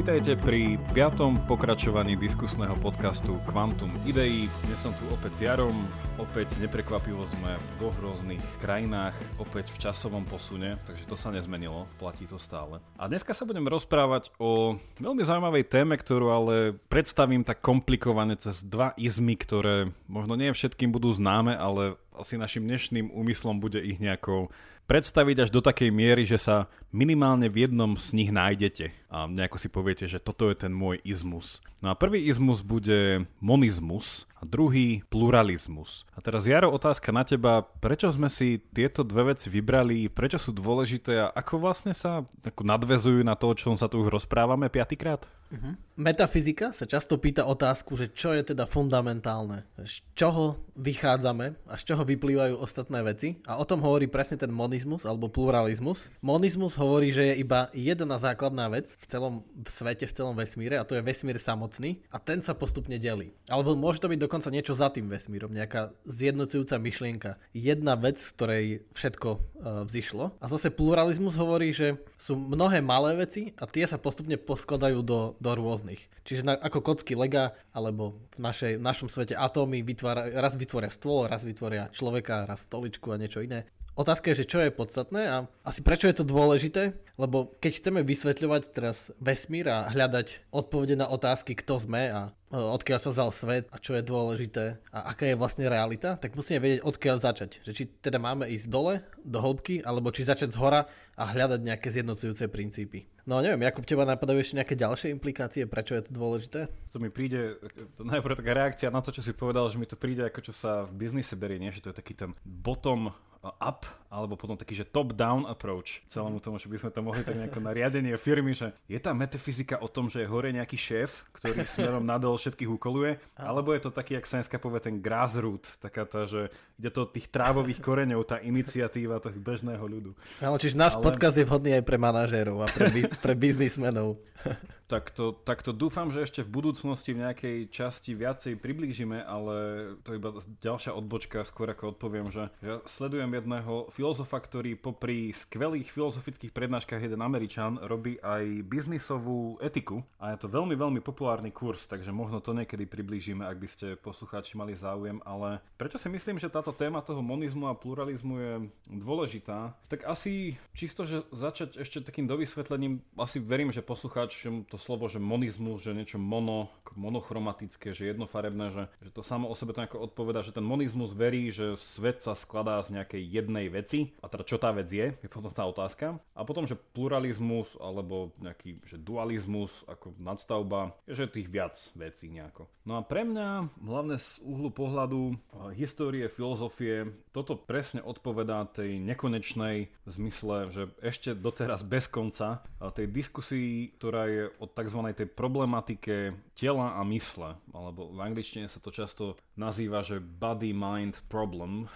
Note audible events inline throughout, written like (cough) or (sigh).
Vítajte pri piatom pokračovaní diskusného podcastu Quantum Idei. Dnes som tu opäť s Jarom, opäť neprekvapivo sme v dvoch rôznych krajinách, opäť v časovom posune, takže to sa nezmenilo, platí to stále. A dneska sa budem rozprávať o veľmi zaujímavej téme, ktorú ale predstavím tak komplikovane cez dva izmy, ktoré možno nie všetkým budú známe, ale asi našim dnešným úmyslom bude ich nejakou predstaviť až do takej miery, že sa minimálne v jednom z nich nájdete a nejako si poviete, že toto je ten môj izmus. No a prvý izmus bude monizmus a druhý pluralizmus. A teraz Jaro, otázka na teba, prečo sme si tieto dve veci vybrali, prečo sú dôležité a ako vlastne sa ako nadvezujú na to, o čom sa tu už rozprávame piatýkrát? Uh-huh. Metafyzika sa často pýta otázku, že čo je teda fundamentálne, z čoho vychádzame a z čoho vyplývajú ostatné veci a o tom hovorí presne ten monizmus alebo pluralizmus. Monizmus hovorí, že je iba jedna základná vec v celom svete, v celom vesmíre a to je vesmír samotný a ten sa postupne delí. Alebo môže to byť dokonca niečo za tým vesmírom, nejaká zjednocujúca myšlienka. Jedna vec, z ktorej všetko uh, vzýšlo. A zase pluralizmus hovorí, že sú mnohé malé veci a tie sa postupne poskladajú do, do rôznych. Čiže na, ako kocky lega, alebo v, našej, v našom svete atómy vytvára, raz vytvoria stôl, raz vytvoria človeka, raz stoličku a niečo iné. Otázka je, že čo je podstatné a asi prečo je to dôležité, lebo keď chceme vysvetľovať teraz vesmír a hľadať odpovede na otázky, kto sme a e, odkiaľ sa vzal svet a čo je dôležité a aká je vlastne realita, tak musíme vedieť, odkiaľ začať. Že či teda máme ísť dole, do hĺbky, alebo či začať z hora a hľadať nejaké zjednocujúce princípy. No neviem, Jakub, teba napadajú ešte nejaké ďalšie implikácie, prečo je to dôležité? To mi príde, to najprv taká reakcia na to, čo si povedal, že mi to príde ako čo sa v biznise berie, nie? že to je taký ten bottom up, alebo potom taký, že top-down approach celému tomu, že by sme to mohli tak nejako na riadenie firmy, že je tá metafyzika o tom, že je hore nejaký šéf, ktorý smerom nadol všetkých ukoluje, alebo je to taký, jak sa dneska povie, ten grassroot, taká tá, že ide to od tých trávových koreňov, tá iniciatíva toho bežného ľudu. Ale čiže náš Ale... podcast je vhodný aj pre manažérov a pre, pre biznismenov. (laughs) Tak to, tak to dúfam, že ešte v budúcnosti v nejakej časti viacej priblížime, ale to je iba ďalšia odbočka, skôr ako odpoviem, že ja sledujem jedného filozofa, ktorý popri skvelých filozofických prednáškach jeden Američan robí aj biznisovú etiku. A je to veľmi, veľmi populárny kurz, takže možno to niekedy priblížime, ak by ste poslucháči mali záujem, ale prečo si myslím, že táto téma toho monizmu a pluralizmu je dôležitá, tak asi čisto, že začať ešte takým dovysvetlením, asi verím, že poslucháč to slovo, že monizmus, že niečo mono, monochromatické, že jednofarebné, že, že to samo o sebe to nejako odpoveda, že ten monizmus verí, že svet sa skladá z nejakej jednej veci, a teda čo tá vec je, je potom tá otázka. A potom, že pluralizmus alebo nejaký že dualizmus ako nadstavba, je, že tých viac vecí nejako. No a pre mňa, hlavne z uhlu pohľadu histórie, filozofie, toto presne odpovedá tej nekonečnej v zmysle, že ešte doteraz bez konca tej diskusii, ktorá je o tzv. tej problematike tela a mysle, alebo v angličtine sa to často nazýva, že body-mind problem,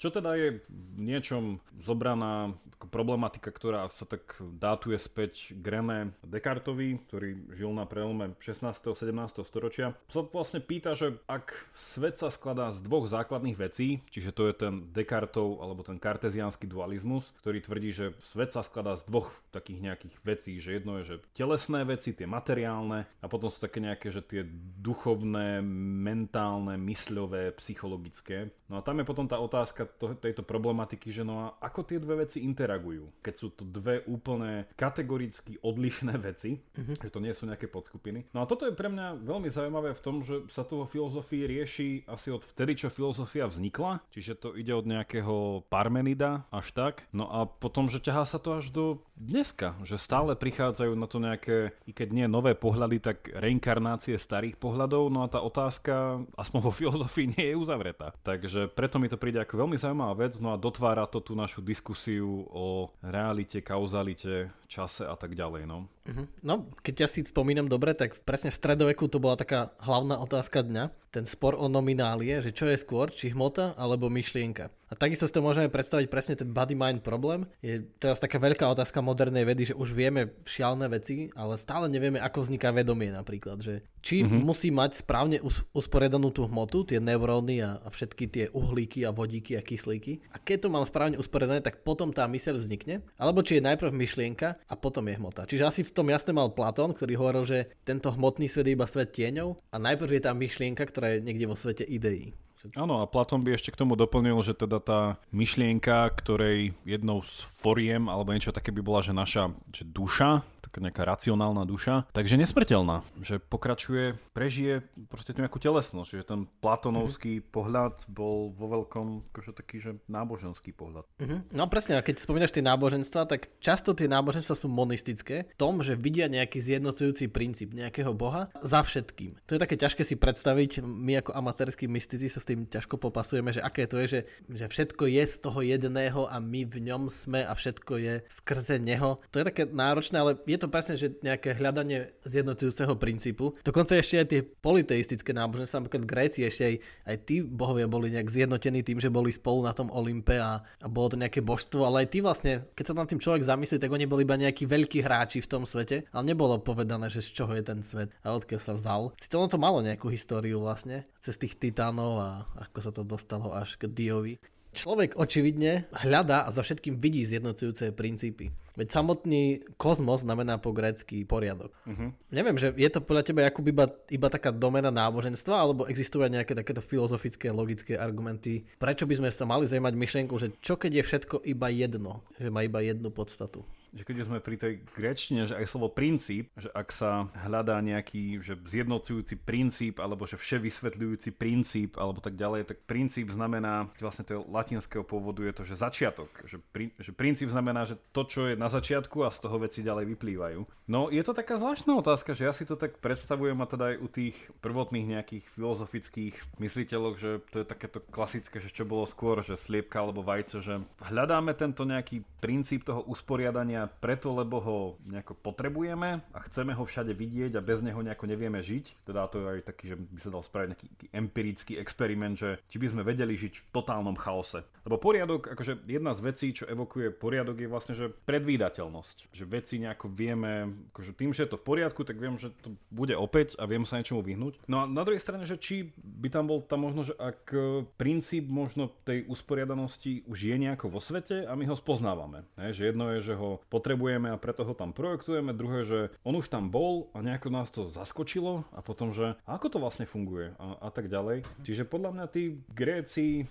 čo teda je v niečom zobraná problematika, ktorá sa tak dátuje späť k René Descartovi, ktorý žil na prelome 16. a 17. storočia, sa vlastne pýta, že ak svet sa skladá z dvoch základných vecí, čiže to je ten Descartov alebo ten karteziánsky dualizmus, ktorý tvrdí, že svet sa skladá z dvoch takých nejakých vecí, že jedno je, že telesné veci, tie materiálne a potom sú také nejaké, že tie duchovné, mentálne, mysľové, psychologické. No a tam je potom tá otázka, to, tejto problematiky, že no a ako tie dve veci interagujú, keď sú to dve úplne kategoricky odlišné (laughs) veci, uh-huh. že to nie sú nejaké podskupiny. No a toto je pre mňa veľmi zaujímavé v tom, že sa to vo filozofii rieši asi od vtedy, čo filozofia vznikla, čiže to ide od nejakého Parmenida až tak, no a potom, že ťahá sa to až do dneska, že stále prichádzajú na to nejaké, i keď nie nové pohľady, tak reinkarnácie starých pohľadov, no a tá otázka, aspoň vo (laughs) filozofii, nie je uzavretá. Takže preto mi to príde ako veľmi zaujímavá vec, no a dotvára to tú našu diskusiu o realite, kauzalite, čase a tak ďalej. No, uh-huh. no keď ja si spomínam dobre, tak presne v stredoveku to bola taká hlavná otázka dňa. Ten spor o nominálie, že čo je skôr, či hmota alebo myšlienka. A takisto si to môžeme predstaviť presne ten body mind problém. Je teraz taká veľká otázka modernej vedy, že už vieme šialné veci, ale stále nevieme, ako vzniká vedomie napríklad. Že či mm-hmm. musí mať správne us- usporiadanú tú hmotu, tie neuróny a, a všetky tie uhlíky a vodíky a kyslíky. A keď to mám správne usporiadané, tak potom tá myseľ vznikne. Alebo či je najprv myšlienka a potom je hmota. Čiže asi v tom jasne mal Platón, ktorý hovoril, že tento hmotný svet je iba svet tieňov a najprv je tá myšlienka, ktorá je niekde vo svete ideí. Áno, a Platón by ešte k tomu doplnil, že teda tá myšlienka, ktorej jednou z foriem, alebo niečo také by bola, že naša že duša, taká nejaká racionálna duša, takže nesmrteľná, že pokračuje, prežije proste tú nejakú telesnosť, že ten platonovský mm-hmm. pohľad bol vo veľkom akože taký, že náboženský pohľad. Mm-hmm. No presne, a keď spomínaš tie náboženstva, tak často tie náboženstva sú monistické v tom, že vidia nejaký zjednocujúci princíp nejakého boha za všetkým. To je také ťažké si predstaviť, my ako amatérskí mystici sa s tým ťažko popasujeme, že aké to je, že, že všetko je z toho jedného a my v ňom sme a všetko je skrze neho. To je také náročné, ale je je to presne, že nejaké hľadanie zjednotujúceho princípu. Dokonca ešte aj tie politeistické náboženstva, napríklad Gréci, ešte aj, aj tí bohovia boli nejak zjednotení tým, že boli spolu na tom Olympe a, a bolo to nejaké božstvo, ale aj tí vlastne, keď sa tam tým človek zamyslí, tak oni boli iba nejakí veľkí hráči v tom svete, ale nebolo povedané, že z čoho je ten svet a odkiaľ sa vzal. Sice ono to malo nejakú históriu vlastne, cez tých titánov a ako sa to dostalo až k Diovi. Človek očividne hľadá a za všetkým vidí zjednocujúce princípy. Veď samotný kozmos znamená po grécky poriadok. Uh-huh. Neviem, že je to podľa teba ako iba, iba taká domena náboženstva, alebo existujú aj nejaké takéto filozofické, logické argumenty, prečo by sme sa mali zaujímať myšlienku, že čo keď je všetko iba jedno, že má iba jednu podstatu že keď sme pri tej grečtine, že aj slovo princíp, že ak sa hľadá nejaký že zjednocujúci princíp, alebo že vše vysvetľujúci princíp, alebo tak ďalej, tak princíp znamená, vlastne to latinského pôvodu je to, že začiatok. Že, pri, že princíp znamená, že to, čo je na začiatku a z toho veci ďalej vyplývajú. No je to taká zvláštna otázka, že ja si to tak predstavujem a teda aj u tých prvotných nejakých filozofických mysliteľov, že to je takéto klasické, že čo bolo skôr, že sliepka alebo vajce, že hľadáme tento nejaký princíp toho usporiadania vzdelania preto, lebo ho nejako potrebujeme a chceme ho všade vidieť a bez neho nejako nevieme žiť. Teda to je aj taký, že by sa dal spraviť nejaký empirický experiment, že či by sme vedeli žiť v totálnom chaose. Lebo poriadok, akože jedna z vecí, čo evokuje poriadok je vlastne, že predvídateľnosť. Že veci nejako vieme, akože tým, že je to v poriadku, tak viem, že to bude opäť a viem sa niečomu vyhnúť. No a na druhej strane, že či by tam bol tam možno, že ak e, princíp možno tej usporiadanosti už je nejako vo svete a my ho spoznávame. Ne? Že jedno je, že ho potrebujeme a preto ho tam projektujeme. Druhé, že on už tam bol a nejako nás to zaskočilo a potom, že ako to vlastne funguje a, a tak ďalej. Čiže podľa mňa tí Gréci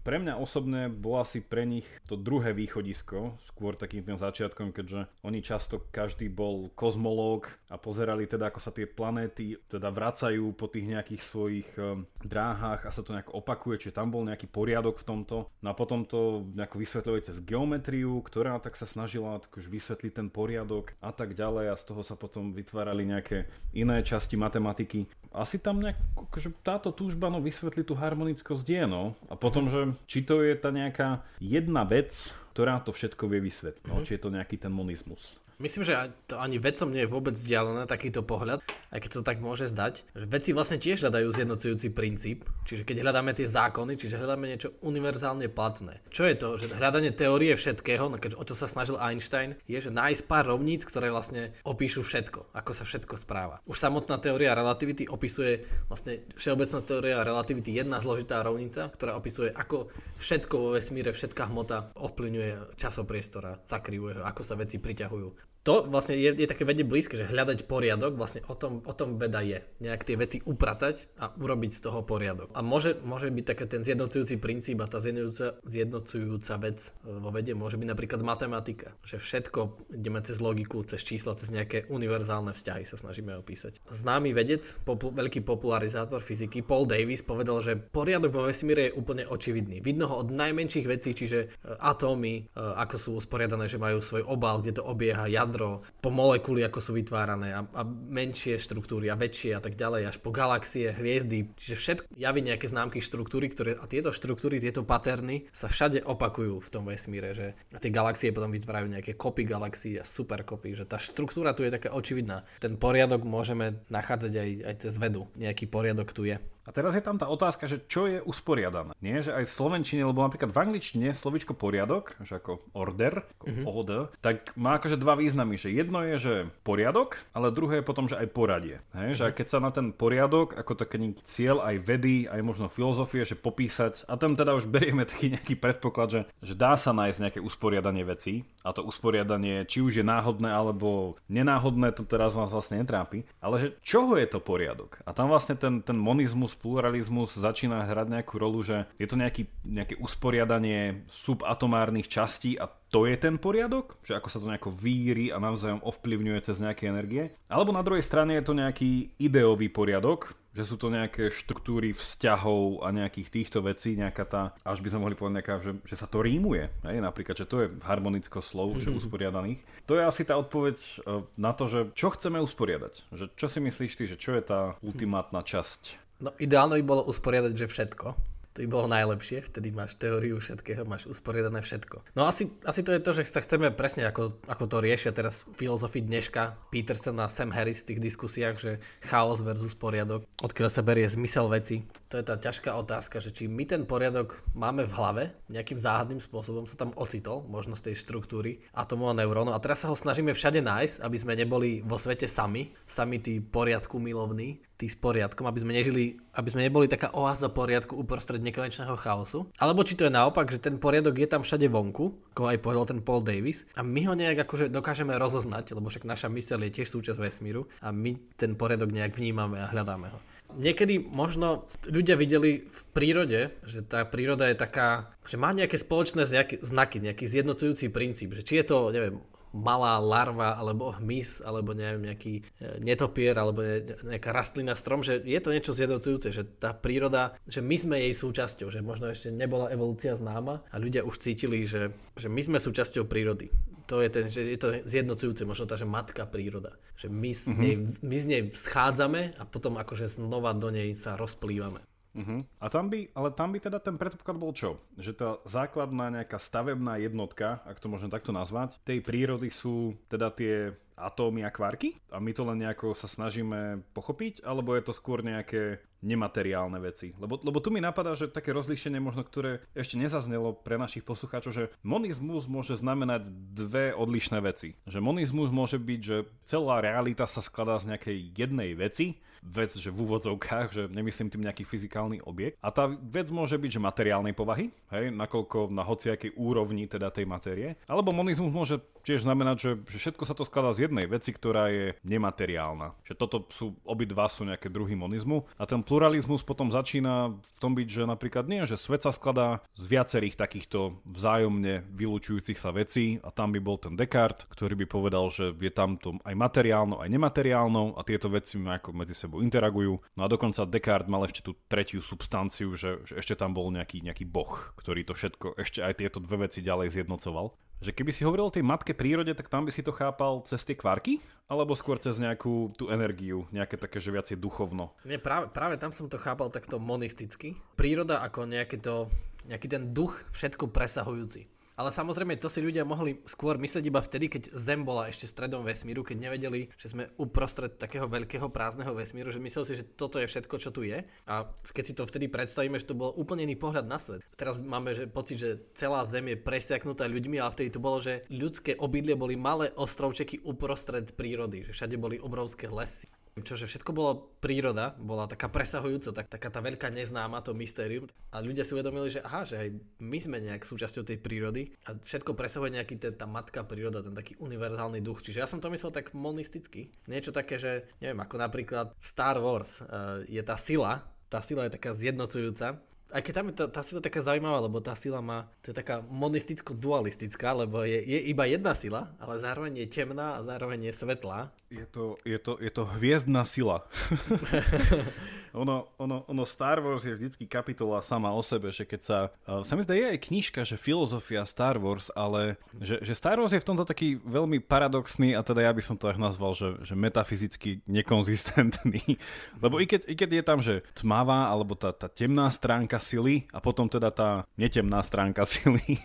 pre mňa osobne bolo asi pre nich to druhé východisko, skôr takým tým začiatkom, keďže oni často každý bol kozmológ a pozerali teda, ako sa tie planéty teda vracajú po tých nejakých svojich um, dráhach a sa to nejako opakuje, čiže tam bol nejaký poriadok v tomto. No a potom to nejako vysvetľovali cez geometriu, ktorá tak sa snažila vysvetliť ten poriadok a tak ďalej a z toho sa potom vytvárali nejaké iné časti matematiky. Asi tam nejak, akože táto túžba no, vysvetliť tú harmonickosť je, no. A potom, že či to je tá nejaká jedna vec, ktorá to všetko vie vysvetliť. No? Mm-hmm. Či je to nejaký ten monizmus. Myslím, že to ani vedcom nie je vôbec vzdialené takýto pohľad, aj keď to tak môže zdať. Že vedci vlastne tiež hľadajú zjednocujúci princíp, čiže keď hľadáme tie zákony, čiže hľadáme niečo univerzálne platné. Čo je to? Že hľadanie teórie všetkého, no keď o to sa snažil Einstein, je, že nájsť pár rovníc, ktoré vlastne opíšu všetko, ako sa všetko správa. Už samotná teória relativity opisuje vlastne všeobecná teória relativity jedna zložitá rovnica, ktorá opisuje, ako všetko vo vesmíre, všetká hmota ovplyvňuje časopriestora, zakrývuje ho, ako sa veci priťahujú to vlastne je, je také vede blízke, že hľadať poriadok, vlastne o tom, o tom veda je. Nejak tie veci upratať a urobiť z toho poriadok. A môže, môže byť také ten zjednocujúci princíp a tá zjednocujúca, zjednocujúca vec vo vede môže byť napríklad matematika. Že všetko ideme cez logiku, cez čísla, cez nejaké univerzálne vzťahy sa snažíme opísať. Známy vedec, popul, veľký popularizátor fyziky Paul Davis povedal, že poriadok vo vesmíre je úplne očividný. Vidno ho od najmenších vecí, čiže e, atómy, e, ako sú usporiadané, že majú svoj obal, kde to obieha, jadro, po molekuly, ako sú vytvárané a, a menšie štruktúry a väčšie a tak ďalej, až po galaxie, hviezdy. Čiže všetko javí nejaké známky štruktúry, ktoré, a tieto štruktúry, tieto paterny sa všade opakujú v tom vesmíre, že a tie galaxie potom vytvárajú nejaké kopy galaxií a superkopy, že tá štruktúra tu je taká očividná. Ten poriadok môžeme nachádzať aj, aj cez vedu. Nejaký poriadok tu je. A teraz je tam tá otázka, že čo je usporiadané. Nie, že aj v slovenčine, lebo napríklad v angličtine slovičko poriadok, že ako order, ako mm-hmm. order, tak má akože dva významy, že jedno je, že poriadok, ale druhé je potom, že aj poradie. Hej? Mm-hmm. Že keď sa na ten poriadok, ako taký cieľ aj vedy, aj možno filozofie, že popísať, a tam teda už (laughs) berieme taký nejaký predpoklad, že, že dá sa nájsť nejaké usporiadanie vecí, a to usporiadanie, či už je náhodné alebo nenáhodné, to teraz vás vlastne netrápi, ale že čoho je to poriadok? A tam vlastne ten, ten monizmus, pluralizmus začína hrať nejakú rolu, že je to nejaký, nejaké usporiadanie subatomárnych častí a to je ten poriadok? Že ako sa to nejako víri a navzájom ovplyvňuje cez nejaké energie? Alebo na druhej strane je to nejaký ideový poriadok, že sú to nejaké štruktúry vzťahov a nejakých týchto vecí, nejaká tá, až by sme mohli povedať, nejaká, že, že sa to rímuje, hej? napríklad, že to je harmonicko slov, mm-hmm. že mhm. usporiadaných. To je asi tá odpoveď e, na to, že čo chceme usporiadať. Že čo si myslíš ty, že čo je tá ultimátna časť? No ideálne by bolo usporiadať, že všetko to by bolo najlepšie, vtedy máš teóriu všetkého, máš usporiadané všetko. No asi, asi to je to, že sa chceme presne, ako, ako to riešia teraz filozofi dneška, Peterson a Sam Harris v tých diskusiách, že chaos versus poriadok, odkiaľ sa berie zmysel veci. To je tá ťažká otázka, že či my ten poriadok máme v hlave, nejakým záhadným spôsobom sa tam ocitol, možno z tej štruktúry atomov a neurónov. A teraz sa ho snažíme všade nájsť, aby sme neboli vo svete sami, sami tí poriadku milovní, tí s poriadkom, aby sme, nežili, aby sme neboli taká oáza poriadku uprostred nekonečného chaosu. Alebo či to je naopak, že ten poriadok je tam všade vonku, ako aj povedal ten Paul Davis, a my ho nejak akože dokážeme rozoznať, lebo však naša myseľ je tiež súčasť vesmíru a my ten poriadok nejak vnímame a hľadáme ho. Niekedy možno ľudia videli v prírode, že tá príroda je taká, že má nejaké spoločné znaky, nejaký zjednocujúci princíp, že či je to, neviem, malá larva alebo hmyz alebo neviem nejaký e, netopier alebo nejaká rastlina strom, že je to niečo zjednocujúce, že tá príroda, že my sme jej súčasťou, že možno ešte nebola evolúcia známa a ľudia už cítili, že, že my sme súčasťou prírody. To je, ten, že je to zjednocujúce, možno tá, že matka príroda. Že my z, nej, my z nej schádzame a potom akože znova do nej sa rozplývame. Uh-huh. A tam by, ale tam by teda ten predpoklad bol čo? Že tá základná nejaká stavebná jednotka, ak to môžem takto nazvať, tej prírody sú teda tie atómy a kvarky? A my to len nejako sa snažíme pochopiť? Alebo je to skôr nejaké nemateriálne veci. Lebo, lebo tu mi napadá, že také rozlíšenie možno, ktoré ešte nezaznelo pre našich poslucháčov, že monizmus môže znamenať dve odlišné veci. Že monizmus môže byť, že celá realita sa skladá z nejakej jednej veci, vec, že v úvodzovkách, že nemyslím tým nejaký fyzikálny objekt. A tá vec môže byť, že materiálnej povahy, hej, nakoľko na hociakej úrovni teda tej matérie. Alebo monizmus môže tiež znamenať, že, že všetko sa to skladá z jednej veci, ktorá je nemateriálna. Že toto sú, obidva sú nejaké druhy monizmu. A ten pluralizmus potom začína v tom byť, že napríklad nie, že svet sa skladá z viacerých takýchto vzájomne vylúčujúcich sa vecí a tam by bol ten Descartes, ktorý by povedal, že je tam to aj materiálno, aj nemateriálno a tieto veci ako medzi sebou interagujú. No a dokonca Descartes mal ešte tú tretiu substanciu, že, že ešte tam bol nejaký, nejaký boh, ktorý to všetko, ešte aj tieto dve veci ďalej zjednocoval. Že keby si hovoril o tej matke prírode, tak tam by si to chápal cez tie kvarky? Alebo skôr cez nejakú tú energiu, nejaké také, že viacej duchovno? Nie, práve, práve tam som to chápal takto monisticky. Príroda ako nejaký, to, nejaký ten duch všetko presahujúci. Ale samozrejme, to si ľudia mohli skôr myslieť iba vtedy, keď Zem bola ešte stredom vesmíru, keď nevedeli, že sme uprostred takého veľkého prázdneho vesmíru, že mysleli si, že toto je všetko, čo tu je. A keď si to vtedy predstavíme, že to bol úplne iný pohľad na svet. Teraz máme že pocit, že celá Zem je presiaknutá ľuďmi, ale vtedy to bolo, že ľudské obydlie boli malé ostrovčeky uprostred prírody, že všade boli obrovské lesy čože všetko bolo príroda, bola taká presahujúca, tak, taká tá veľká neznáma, to mystérium. A ľudia si uvedomili, že aha, že aj my sme nejak súčasťou tej prírody a všetko presahuje nejaký ten, tá matka príroda, ten taký univerzálny duch. Čiže ja som to myslel tak monisticky. Niečo také, že neviem, ako napríklad Star Wars uh, je tá sila, tá sila je taká zjednocujúca aj keď tam je tá, tá sila taká zaujímavá, lebo tá sila má, to je taká monisticko-dualistická, lebo je, je iba jedna sila, ale zároveň je temná a zároveň je svetlá. Je to, je to, je to hviezdna sila. (laughs) ono, ono, ono Star Wars je vždycky kapitola sama o sebe, že keď sa... Uh, sa mi zdá, je aj knižka, že filozofia Star Wars, ale že, že Star Wars je v tomto taký veľmi paradoxný a teda ja by som to aj nazval, že, že metafyzicky nekonzistentný. (laughs) Lebo i keď, i keď je tam, že tmavá alebo tá, tá temná stránka sily a potom teda tá netemná stránka (laughs) sily,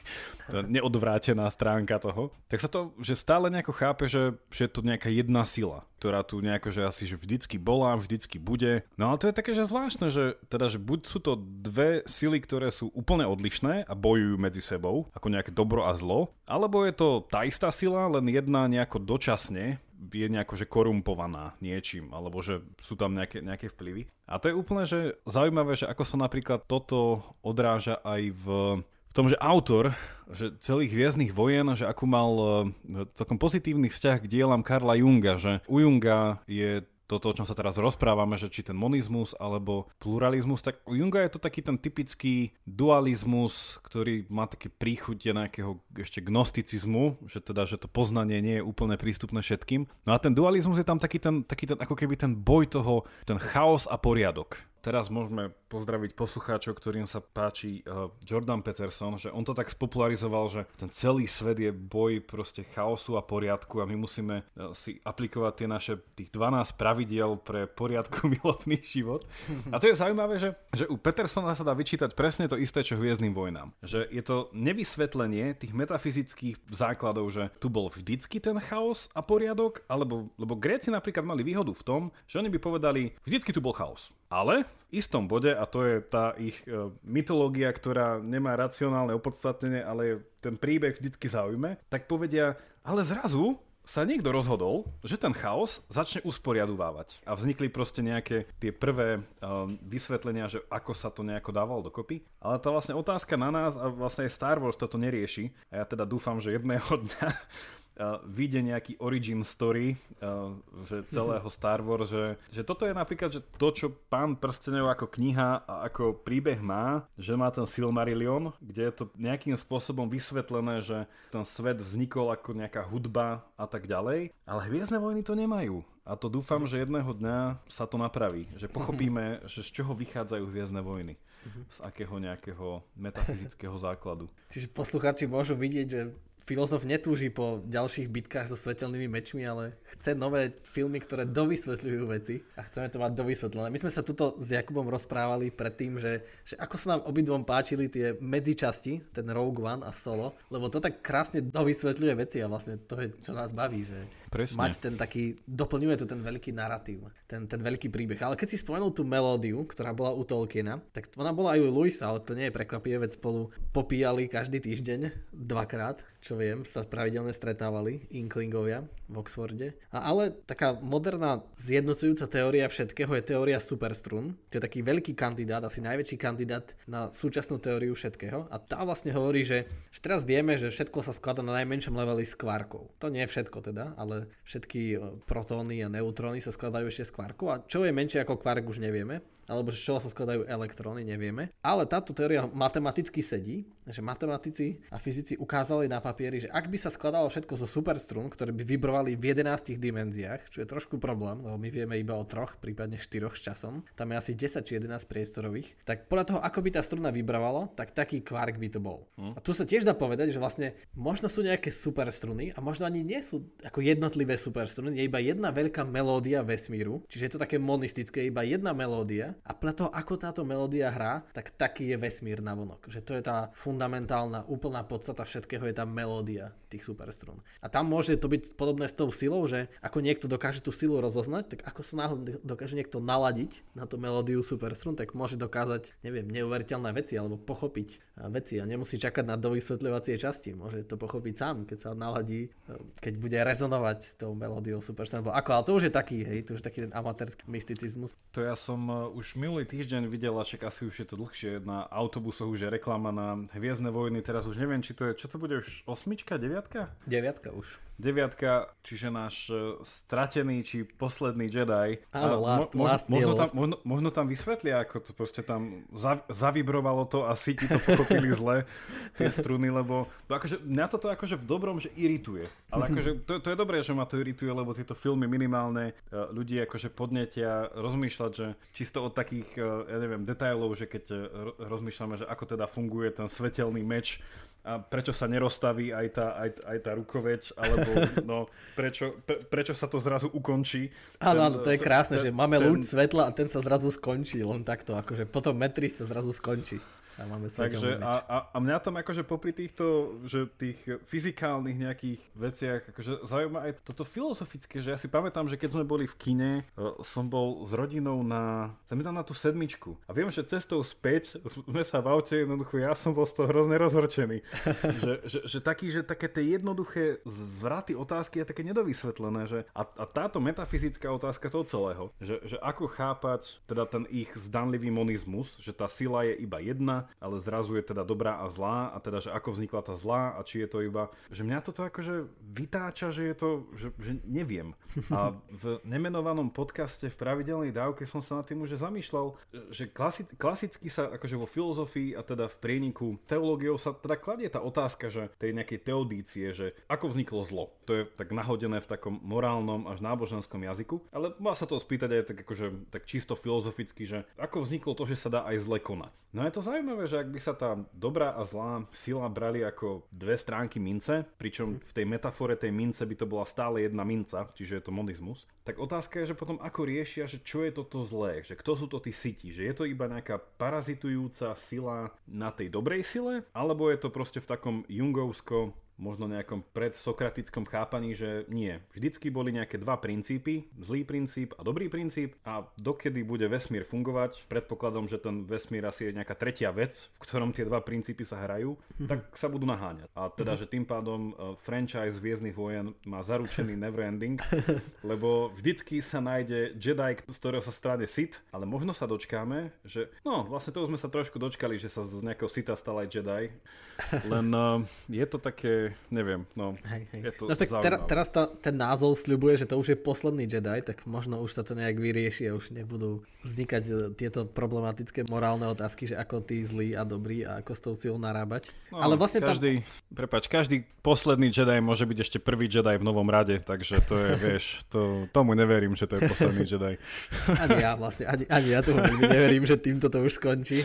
neodvrátená stránka toho, tak sa to, že stále nejako chápe, že, že je to nejaká jedna sila, ktorá tu nejako, že asi že vždycky bola, vždycky bude. No ale to je také, že zvláštne, že, teda, že buď sú to dve sily, ktoré sú úplne odlišné a bojujú medzi sebou, ako nejaké dobro a zlo, alebo je to tá istá sila, len jedna nejako dočasne je nejako že korumpovaná niečím, alebo že sú tam nejaké, nejaké vplyvy. A to je úplne že zaujímavé, že ako sa napríklad toto odráža aj v tom, že autor že celých hviezdnych vojen, že ako mal uh, celkom pozitívny vzťah k dielam Karla Junga, že u Junga je toto, o čom sa teraz rozprávame, že či ten monizmus alebo pluralizmus, tak u Junga je to taký ten typický dualizmus, ktorý má také príchutie nejakého ešte gnosticizmu, že teda, že to poznanie nie je úplne prístupné všetkým. No a ten dualizmus je tam taký ten, taký ten ako keby ten boj toho, ten chaos a poriadok teraz môžeme pozdraviť poslucháčov, ktorým sa páči uh, Jordan Peterson, že on to tak spopularizoval, že ten celý svet je boj proste chaosu a poriadku a my musíme uh, si aplikovať tie naše tých 12 pravidiel pre poriadku (laughs) milovný život. A to je zaujímavé, že, že u Petersona sa dá vyčítať presne to isté, čo Hviezdnym vojnám. Že je to nevysvetlenie tých metafyzických základov, že tu bol vždycky ten chaos a poriadok, alebo, lebo Gréci napríklad mali výhodu v tom, že oni by povedali, vždycky tu bol chaos. Ale v istom bode, a to je tá ich e, mytológia, ktorá nemá racionálne opodstatnenie, ale ten príbeh vždycky zaujme, tak povedia, ale zrazu sa niekto rozhodol, že ten chaos začne usporiadovávať. A vznikli proste nejaké tie prvé um, vysvetlenia, že ako sa to nejako dávalo dokopy. Ale tá vlastne otázka na nás a vlastne aj Star Wars toto nerieši. A ja teda dúfam, že jedného (laughs) dňa uh, vyjde nejaký origin story uh, že celého Star Wars, že, že toto je napríklad že to, čo Pán prstenov ako kniha a ako príbeh má, že má ten Silmarillion, kde je to nejakým spôsobom vysvetlené, že ten svet vznikol ako nejaká hudba a tak ďalej, ale Hviezdne vojny to nemajú. A to dúfam, že jedného dňa sa to napraví. Že pochopíme, že z čoho vychádzajú Hviezdne vojny. Z akého nejakého metafyzického základu. Čiže poslucháči môžu vidieť, že filozof netúži po ďalších bitkách so svetelnými mečmi, ale chce nové filmy, ktoré dovysvetľujú veci a chceme to mať dovysvetlené. My sme sa tuto s Jakubom rozprávali predtým, že, že ako sa nám obidvom páčili tie medzičasti, ten Rogue One a Solo, lebo to tak krásne dovysvetľuje veci a vlastne to je, čo nás baví, že Presne. mať ten taký, doplňuje to ten veľký narratív, ten, ten veľký príbeh. Ale keď si spomenul tú melódiu, ktorá bola u Tolkiena, tak ona bola aj u Luisa, ale to nie je prekvapivé, veď spolu popíjali každý týždeň dvakrát, čo viem, sa pravidelne stretávali Inklingovia v Oxforde. A ale taká moderná zjednocujúca teória všetkého je teória superstrun. To je taký veľký kandidát, asi najväčší kandidát na súčasnú teóriu všetkého. A tá vlastne hovorí, že, že teraz vieme, že všetko sa skladá na najmenšom leveli z kvarkov. To nie je všetko teda, ale všetky e, protóny a neutróny sa skladajú ešte z kvarkov a čo je menšie ako kvark už nevieme alebo že čo sa skladajú elektróny, nevieme. Ale táto teória matematicky sedí, že matematici a fyzici ukázali na papieri, že ak by sa skladalo všetko zo superstrún, ktoré by vibrovali v 11 dimenziách, čo je trošku problém, lebo my vieme iba o troch, prípadne štyroch s časom, tam je asi 10 či 11 priestorových, tak podľa toho, ako by tá struna vibrovala, tak taký kvark by to bol. Hm. A tu sa tiež dá povedať, že vlastne možno sú nejaké superstruny a možno ani nie sú ako jednotlivé superstruny, je iba jedna veľká melódia vesmíru, čiže je to také monistické, iba jedna melódia a preto ako táto melódia hrá, tak taký je vesmír na vonok. Že to je tá fundamentálna, úplná podstata všetkého je tá melódia tých superstrún. A tam môže to byť podobné s tou silou, že ako niekto dokáže tú silu rozoznať, tak ako sa náhodou dokáže niekto naladiť na tú melódiu superstrún, tak môže dokázať, neviem, neuveriteľné veci alebo pochopiť veci a nemusí čakať na dovysvetľovacie časti. Môže to pochopiť sám, keď sa naladí, keď bude rezonovať s tou melódiou superstrún. Ako, ale to už je taký, hej, to už je taký ten amatérsky mysticizmus. To ja som uh, už už minulý týždeň videla, však asi už je to dlhšie, na autobusoch už je reklama na Hviezdne vojny, teraz už neviem, či to je, čo to bude už, osmička, deviatka? Deviatka už deviatka, čiže náš uh, stratený či posledný Jedi. Áno, last, mo, last možno, tam, možno, možno tam vysvetlia, ako to proste tam za, zavibrovalo to a si ti to pochopili zle, tie struny, lebo no akože, mňa toto akože v dobrom, že irituje. Ale akože to, to je dobré, že ma to irituje, lebo tieto filmy minimálne uh, ľudí akože podnetia rozmýšľať, že čisto od takých, uh, ja neviem, detailov, že keď rozmýšľame, že ako teda funguje ten svetelný meč, a prečo sa nerozstaví aj tá, aj, aj tá rukoveď, alebo (laughs) no, prečo, pre, prečo sa to zrazu ukončí. Áno, áno, to je krásne, ten, že máme ten... lúč svetla a ten sa zrazu skončí, len takto, akože potom metri sa zrazu skončí. A máme Takže a, a, a mňa tam akože popri týchto, že tých fyzikálnych nejakých veciach, akože zaujíma aj toto filozofické, že ja si pamätám, že keď sme boli v kine, e, som bol s rodinou na, tam na tú sedmičku. A viem, že cestou späť sme sa v aute, jednoducho ja som bol z toho hrozne rozhorčený. (laughs) že, že, že, taký, že také tie jednoduché zvraty otázky je také nedovysvetlené, že a, a táto metafyzická otázka toho celého, že, že ako chápať teda ten ich zdanlivý monizmus, že tá sila je iba jedna, ale zrazu je teda dobrá a zlá a teda, že ako vznikla tá zlá a či je to iba, že mňa toto akože vytáča, že je to, že, že neviem. A v nemenovanom podcaste v pravidelnej dávke som sa nad tým už zamýšľal, že klasi, klasicky sa akože vo filozofii a teda v prieniku teológiou sa teda kladie tá otázka, že tej nejakej teodície, že ako vzniklo zlo. To je tak nahodené v takom morálnom až náboženskom jazyku, ale má sa to spýtať aj tak akože tak čisto filozoficky, že ako vzniklo to, že sa dá aj zle konať. No je to zaujímavé, že ak by sa tá dobrá a zlá sila brali ako dve stránky mince, pričom v tej metafore tej mince by to bola stále jedna minca, čiže je to monizmus, tak otázka je, že potom ako riešia, že čo je toto zlé, že kto sú to tí siti, že je to iba nejaká parazitujúca sila na tej dobrej sile, alebo je to proste v takom jungovsko možno nejakom predsokratickom chápaní, že nie. Vždycky boli nejaké dva princípy, zlý princíp a dobrý princíp a dokedy bude vesmír fungovať, predpokladom, že ten vesmír asi je nejaká tretia vec, v ktorom tie dva princípy sa hrajú, mm-hmm. tak sa budú naháňať. A teda, mm-hmm. že tým pádom uh, franchise Hviezdnych vojen má zaručený (laughs) neverending, lebo vždycky sa nájde Jedi, z ktorého sa stráde Sith, ale možno sa dočkáme, že no, vlastne toho sme sa trošku dočkali, že sa z nejakého Sitha stal aj Jedi, len uh, je to také neviem, no, hej, hej. je to no tak teraz, teraz tá, ten názov sľubuje, že to už je posledný Jedi, tak možno už sa to nejak vyrieši a už nebudú vznikať e, tieto problematické morálne otázky, že ako tí zlí a dobrí a ako s tou silou narábať. No, Ale vlastne každý, tam... prepač, každý posledný Jedi môže byť ešte prvý Jedi v novom rade, takže to je, (laughs) vieš, to, tomu neverím, že to je posledný Jedi. (laughs) Ani ja vlastne, ani, ani ja tomu neverím, že týmto to už skončí.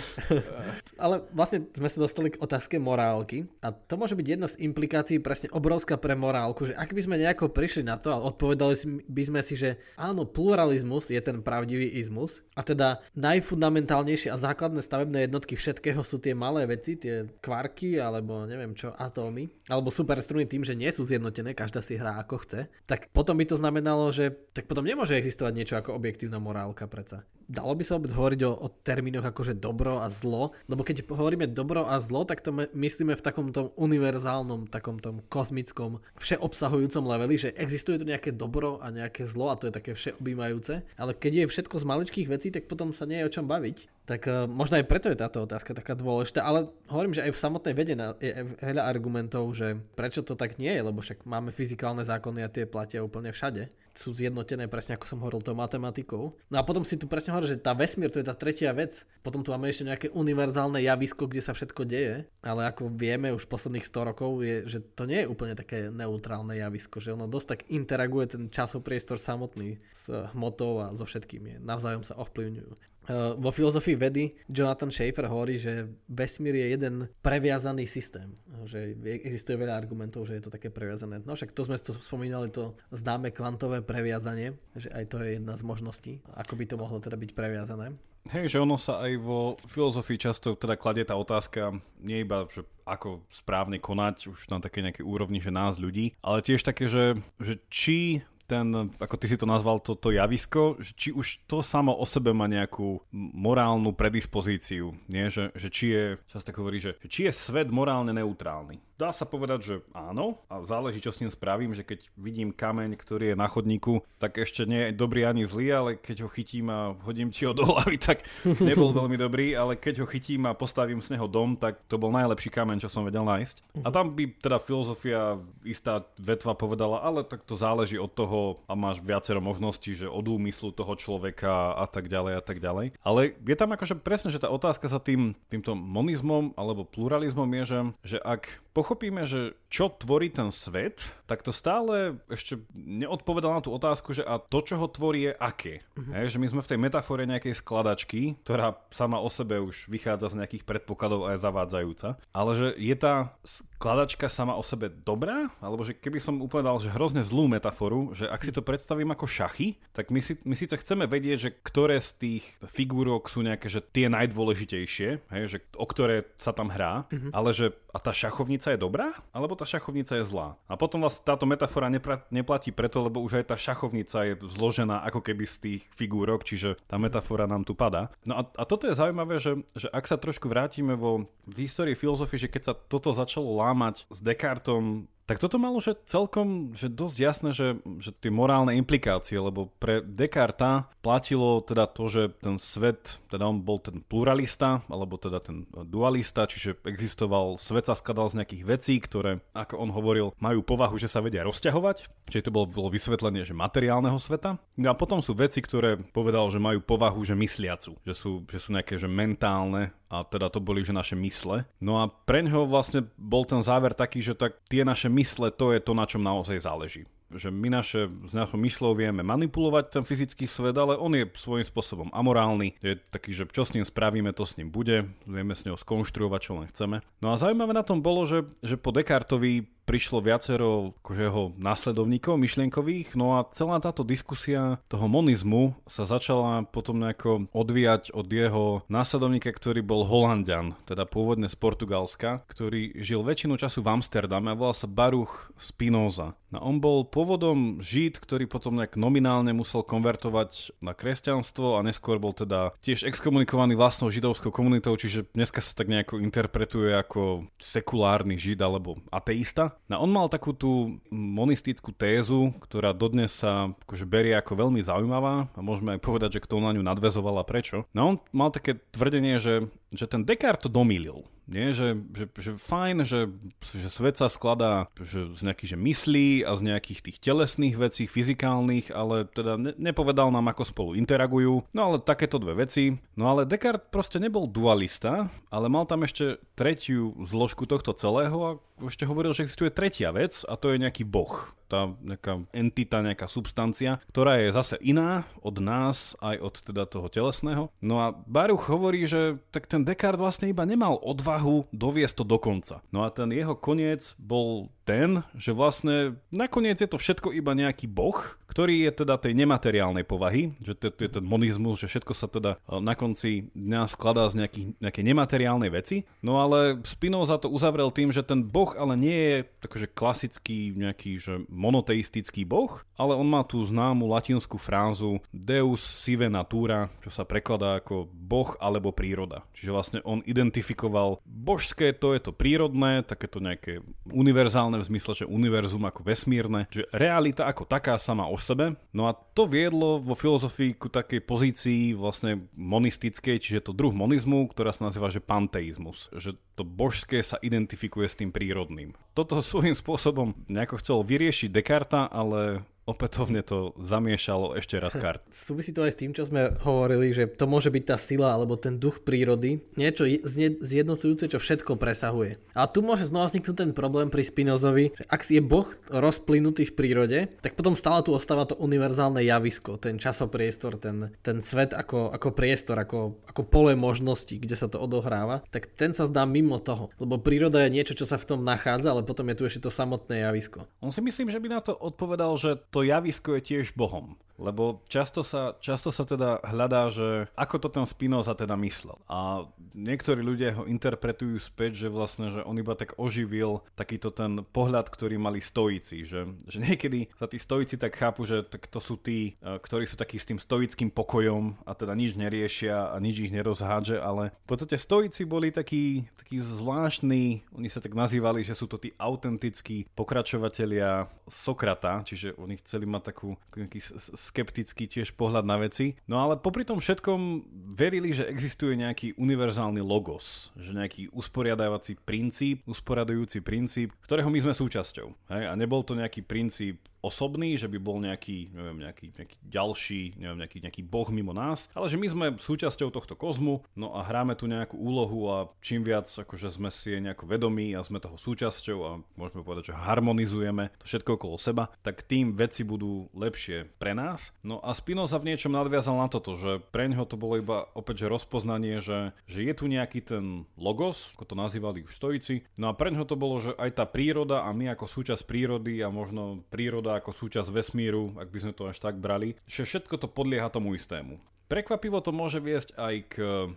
(laughs) Ale vlastne sme sa dostali k otázke morálky a to môže byť jedna z implikácií implikácií presne obrovská pre morálku, že ak by sme nejako prišli na to a odpovedali by sme si, že áno, pluralizmus je ten pravdivý izmus a teda najfundamentálnejšie a základné stavebné jednotky všetkého sú tie malé veci, tie kvarky alebo neviem čo, atómy, alebo superstruny tým, že nie sú zjednotené, každá si hrá ako chce, tak potom by to znamenalo, že tak potom nemôže existovať niečo ako objektívna morálka predsa dalo by sa vôbec hovoriť o, o termínoch ako že dobro a zlo? Lebo keď hovoríme dobro a zlo, tak to myslíme v takom tom univerzálnom, takom tom kozmickom, všeobsahujúcom leveli, že existuje tu nejaké dobro a nejaké zlo a to je také všeobjímajúce. Ale keď je všetko z maličkých vecí, tak potom sa nie je o čom baviť. Tak uh, možno aj preto je táto otázka taká dôležitá, ale hovorím, že aj v samotnej vede je veľa argumentov, že prečo to tak nie je, lebo však máme fyzikálne zákony a tie platia úplne všade sú zjednotené presne ako som hovoril tou matematikou. No a potom si tu presne hovoril, že tá vesmír to je tá tretia vec. Potom tu máme ešte nejaké univerzálne javisko, kde sa všetko deje, ale ako vieme už posledných 100 rokov je, že to nie je úplne také neutrálne javisko, že ono dosť tak interaguje ten časopriestor samotný s hmotou a so všetkým je. Navzájom sa ovplyvňujú. Uh, vo filozofii vedy Jonathan Schaefer hovorí, že vesmír je jeden previazaný systém. Že existuje veľa argumentov, že je to také previazané. No však to sme to spomínali, to známe kvantové previazanie, že aj to je jedna z možností, ako by to mohlo teda byť previazané. Hej, že ono sa aj vo filozofii často teda kladie tá otázka, nie iba, že ako správne konať už na také nejakej úrovni, že nás ľudí, ale tiež také, že, že či ten, ako ty si to nazval, to, to javisko, či už to samo o sebe má nejakú morálnu predispozíciu, nie? Že, že či je, sa tak hovorí, že či je svet morálne neutrálny dá sa povedať, že áno a záleží, čo s ním spravím, že keď vidím kameň, ktorý je na chodníku, tak ešte nie je dobrý ani zlý, ale keď ho chytím a hodím ti ho do hlavy, tak (laughs) nebol veľmi dobrý, ale keď ho chytím a postavím z neho dom, tak to bol najlepší kameň, čo som vedel nájsť. A tam by teda filozofia istá vetva povedala, ale tak to záleží od toho a máš viacero možností, že od úmyslu toho človeka a tak ďalej a tak ďalej. Ale je tam akože presne, že tá otázka sa tým, týmto monizmom alebo pluralizmom je, že, že ak pochopíme, že čo tvorí ten svet, tak to stále ešte neodpovedal na tú otázku, že a to, čo ho tvorí, je aké. Hej, že my sme v tej metafore nejakej skladačky, ktorá sama o sebe už vychádza z nejakých predpokladov a je zavádzajúca, ale že je tá skladačka sama o sebe dobrá, alebo že keby som upovedal, že hrozne zlú metaforu, že ak si to predstavím ako šachy, tak my, si, my síce chceme vedieť, že ktoré z tých figúrok sú nejaké, že tie najdôležitejšie, hej, že o ktoré sa tam hrá, uh-huh. ale že a tá šachovnica je dobrá, alebo tá šachovnica je zlá. A potom vlastne táto metafora nepra- neplatí preto, lebo už aj tá šachovnica je zložená ako keby z tých figúrok, čiže tá metafora nám tu padá. No a, a toto je zaujímavé, že, že ak sa trošku vrátime vo v histórii filozofie, že keď sa toto začalo lámať s Descartom tak toto malo že celkom že dosť jasné, že, že tie morálne implikácie, lebo pre Descartes platilo teda to, že ten svet, teda on bol ten pluralista, alebo teda ten dualista, čiže existoval, svet sa skladal z nejakých vecí, ktoré, ako on hovoril, majú povahu, že sa vedia rozťahovať, čiže to bolo, bolo vysvetlenie, že materiálneho sveta. No a potom sú veci, ktoré povedal, že majú povahu, že mysliacu, že sú, že sú nejaké že mentálne a teda to boli že naše mysle. No a preňho vlastne bol ten záver taký, že tak tie naše mysle to je to, na čom naozaj záleží že my naše, s našou myslou vieme manipulovať ten fyzický svet, ale on je svojím spôsobom amorálny, je taký, že čo s ním spravíme, to s ním bude, vieme s ňou skonštruovať, čo len chceme. No a zaujímavé na tom bolo, že, že po Descartovi prišlo viacero akože jeho následovníkov myšlienkových, no a celá táto diskusia toho monizmu sa začala potom nejako odvíjať od jeho následovníka, ktorý bol Holandian, teda pôvodne z Portugalska, ktorý žil väčšinu času v Amsterdame a volal sa Baruch Spinoza. No on bol pôvodom žid, ktorý potom nejak nominálne musel konvertovať na kresťanstvo a neskôr bol teda tiež exkomunikovaný vlastnou židovskou komunitou, čiže dneska sa tak nejako interpretuje ako sekulárny žid alebo ateista. No on mal takú tú monistickú tézu, ktorá dodnes sa akože berie ako veľmi zaujímavá a môžeme aj povedať, že kto na ňu nadvezoval a prečo. No on mal také tvrdenie, že, že ten Descartes to domýlil. Nie, že, že, že fajn, že, že svet sa skladá že z nejakých že myslí a z nejakých tých telesných vecí, fyzikálnych, ale teda ne, nepovedal nám, ako spolu interagujú. No ale takéto dve veci. No ale Descartes proste nebol dualista, ale mal tam ešte tretiu zložku tohto celého a ešte hovoril, že existuje tretia vec a to je nejaký boh tá nejaká entita, nejaká substancia, ktorá je zase iná od nás, aj od teda toho telesného. No a Baruch hovorí, že tak ten Descartes vlastne iba nemal odvahu doviesť to do konca. No a ten jeho koniec bol ten, že vlastne nakoniec je to všetko iba nejaký boh, ktorý je teda tej nemateriálnej povahy, že to, to je ten monizmus, že všetko sa teda e, na konci dňa skladá z nejakých, nejakej nemateriálnej veci. No ale Spinoza to uzavrel tým, že ten boh ale nie je takže klasický nejaký že monoteistický boh, ale on má tú známu latinskú frázu Deus sive natura, čo sa prekladá ako boh alebo príroda. Čiže vlastne on identifikoval božské, to je to prírodné, takéto nejaké univerzálne v zmysle, že univerzum ako vesmírne, že realita ako taká sama o sebe. No a to viedlo vo filozofii ku takej pozícii vlastne monistickej, čiže to druh monizmu, ktorá sa nazýva že panteizmus. Že to božské sa identifikuje s tým prírodným. Toto (laughs) svojím spôsobom nejako chcel vyriešiť Descartes, ale opätovne to zamiešalo ešte raz kart. (laughs) Súvisí to aj s tým, čo sme hovorili, že to môže byť tá sila alebo ten duch prírody, niečo zjednocujúce, čo všetko presahuje. A tu môže znova vzniknúť ten problém pri Spinozovi, že ak je Boh rozplynutý v prírode, tak potom stále tu ostáva to univerzálne javisko, ten časopriestor, ten, ten svet ako, ako priestor, ako, ako pole možností, kde sa to odohráva, tak ten sa zdá mimo toho. Lebo príroda je niečo, čo sa v tom nachádza, ale potom je tu ešte to samotné javisko. On si myslím, že by na to odpovedal, že to javisko je tiež Bohom. Lebo často sa, často sa teda hľadá, že ako to ten Spinoza teda myslel. A niektorí ľudia ho interpretujú späť, že vlastne, že on iba tak oživil takýto ten pohľad, ktorý mali stoici. Že, že niekedy sa tí stoici tak chápu, že tak to sú tí, e, ktorí sú takí s tým stoickým pokojom a teda nič neriešia a nič ich nerozhádže, ale v podstate stoici boli takí, takí zvláštni, oni sa tak nazývali, že sú to tí autentickí pokračovatelia Sokrata, čiže oni chceli mať takú nejaký skeptický tiež pohľad na veci. No ale popri tom všetkom verili, že existuje nejaký univerzálny logos, že nejaký usporiadávací princíp, usporiadujúci princíp, ktorého my sme súčasťou. Hej? A nebol to nejaký princíp osobný, že by bol nejaký, neviem, nejaký, nejaký ďalší, neviem, nejaký, nejaký boh mimo nás, ale že my sme súčasťou tohto kozmu, no a hráme tu nejakú úlohu a čím viac akože sme si nejako vedomí a sme toho súčasťou a môžeme povedať, že harmonizujeme to všetko okolo seba, tak tým veci budú lepšie pre nás. No a Spinoza v niečom nadviazal na toto, že pre ňoho to bolo iba opäť že rozpoznanie, že, že je tu nejaký ten logos, ako to nazývali už stoici, no a pre ňoho to bolo, že aj tá príroda a my ako súčasť prírody a možno príroda ako súčasť vesmíru, ak by sme to až tak brali, že všetko to podlieha tomu istému. Prekvapivo to môže viesť aj k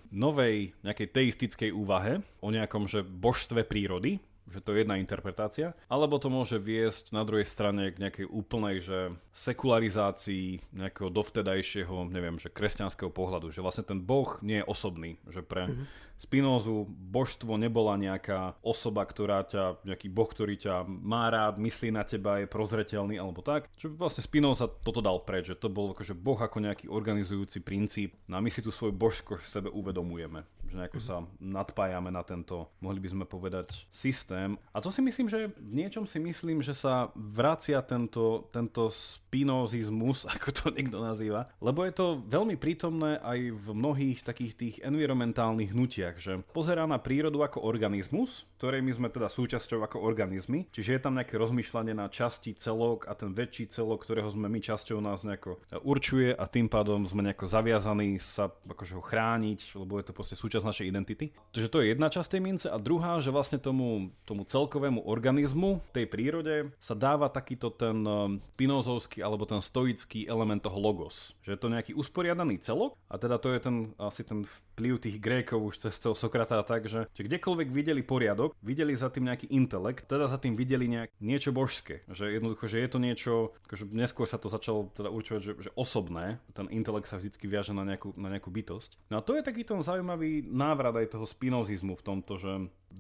novej nejakej teistickej úvahe o nejakom že božstve prírody, že to je jedna interpretácia, alebo to môže viesť na druhej strane k nejakej úplnej, že sekularizácii nejakého dovtedajšieho, neviem, že kresťanského pohľadu, že vlastne ten boh nie je osobný, že pre mm-hmm. Spinozu božstvo nebola nejaká osoba, ktorá ťa, nejaký boh, ktorý ťa má rád, myslí na teba, je prozreteľný alebo tak. Čo vlastne Spinoza toto dal preč, že to bol akože boh ako nejaký organizujúci princíp. No a my si tu svoj božko v sebe uvedomujeme že nejako sa nadpájame na tento, mohli by sme povedať, systém. A to si myslím, že v niečom si myslím, že sa vracia tento, tento spinozizmus, (laughs) ako to niekto nazýva, lebo je to veľmi prítomné aj v mnohých takých tých environmentálnych hnutiach, že pozerá na prírodu ako organizmus, ktorej my sme teda súčasťou ako organizmy, čiže je tam nejaké rozmýšľanie na časti celok a ten väčší celok, ktorého sme my časťou nás nejako určuje a tým pádom sme nejako zaviazaní sa akože ho chrániť, lebo je to proste súčasť našej identity. Takže to je jedna časť tej mince a druhá, že vlastne tomu, tomu celkovému organizmu, tej prírode sa dáva takýto ten um, pinozovský alebo ten stoický element toho logos. Že je to nejaký usporiadaný celok a teda to je ten asi ten vplyv tých Grékov už cez toho Sokrata tak, že, že kdekoľvek videli poriadok, videli za tým nejaký intelekt, teda za tým videli nejak, niečo božské. Že jednoducho, že je to niečo, akože neskôr sa to začalo teda určovať, že, že osobné, ten intelekt sa vždy viaže na nejakú, na nejakú bytosť. No a to je taký ten zaujímavý návrat aj toho spinozizmu v tomto, že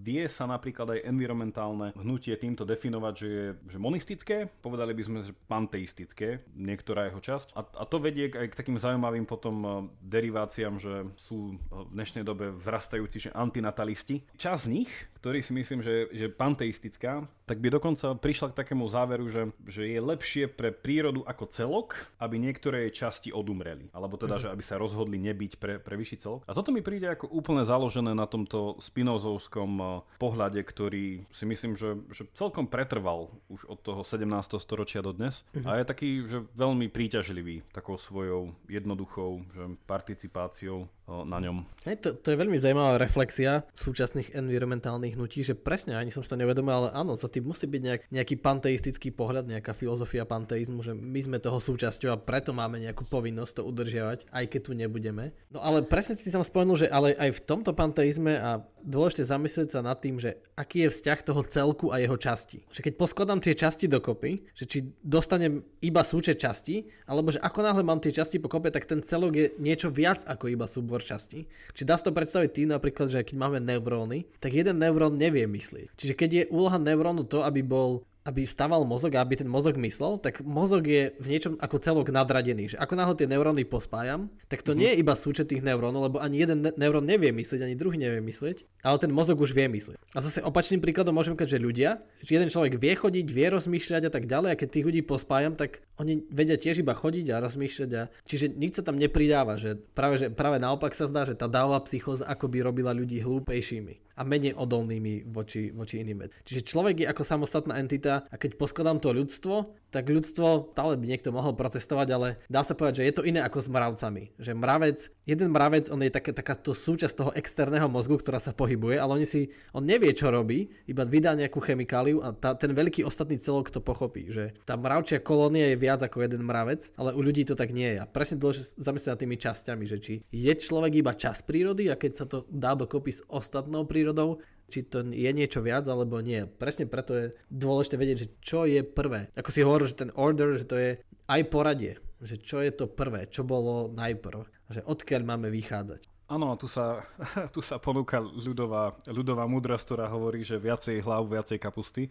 vie sa napríklad aj environmentálne hnutie týmto definovať, že je že monistické, povedali by sme, že panteistické, niektorá jeho časť. A, a to vedie aj k takým zaujímavým potom eh, deriváciám, že sú v dnešnej dobe vzrastajúci že antinatalisti. Čas z nich, ktorý si myslím, že, že panteistická, tak by dokonca prišla k takému záveru, že, že je lepšie pre prírodu ako celok, aby niektoré jej časti odumreli. Alebo teda, mm-hmm. že aby sa rozhodli nebyť pre, pre vyšší celok. A toto mi príde ako úplne založené na tomto spinozovskom eh, pohľade, ktorý si myslím, že, že celkom pretrval už od toho 17. storočia do dnes. Mm-hmm. A je taký, že veľmi príťažlivý takou svojou jednoduchou že participáciou na ňom. Hej, to, to je veľmi zaujímavá reflexia súčasných environmentálnych hnutí, že presne, ani som si to nevedomil, ale áno, za tým musí byť nejak, nejaký panteistický pohľad, nejaká filozofia panteizmu, že my sme toho súčasťou a preto máme nejakú povinnosť to udržiavať, aj keď tu nebudeme. No ale presne si tam spomenul, že ale aj v tomto panteizme a dôležité zamyslieť sa nad tým, že aký je vzťah toho celku a jeho časti. Že keď poskladám tie časti dokopy, že či dostanem iba súčet časti, alebo že ako náhle mám tie časti pokope, tak ten celok je niečo viac ako iba súbor časti. Čiže dá sa to predstaviť tým napríklad, že keď máme neuróny, tak jeden neurón nevie myslieť. Čiže keď je úloha neurónu to, aby bol aby staval mozog a aby ten mozog myslel, tak mozog je v niečom ako celok nadradený. Že ako náhle tie neuróny pospájam, tak to mm-hmm. nie je iba súčet tých neurónov, lebo ani jeden ne- neurón nevie myslieť, ani druhý nevie myslieť, ale ten mozog už vie myslieť. A zase opačným príkladom môžem povedať, že ľudia, že jeden človek vie chodiť, vie rozmýšľať a tak ďalej, a keď tých ľudí pospájam, tak oni vedia tiež iba chodiť a rozmýšľať. A... Čiže nič sa tam nepridáva, že práve, že práve naopak sa zdá, že tá dávová psychóza ako by robila ľudí hlúpejšími a menej odolnými voči, voči iným. Čiže človek je ako samostatná entita a keď poskladám to ľudstvo, tak ľudstvo, stále by niekto mohol protestovať, ale dá sa povedať, že je to iné ako s mravcami. Že mravec, jeden mravec, on je taká, takáto súčasť toho externého mozgu, ktorá sa pohybuje, ale oni si, on nevie, čo robí, iba vydá nejakú chemikáliu a tá, ten veľký ostatný celok to pochopí. Že tá mravčia kolónia je viac ako jeden mravec, ale u ľudí to tak nie je. A presne zamyslieť nad tými časťami, že či je človek iba čas prírody a keď sa to dá dokopy s ostatnou prírodou, či to je niečo viac alebo nie. Presne preto je dôležité vedieť, že čo je prvé. Ako si hovoril, že ten order, že to je aj poradie, že čo je to prvé, čo bolo najprv, že odkiaľ máme vychádzať. Áno, tu sa, (laughs) tu sa ponúka ľudová, ľudová múdrosť, ktorá hovorí, že viacej hlav, viacej kapusty.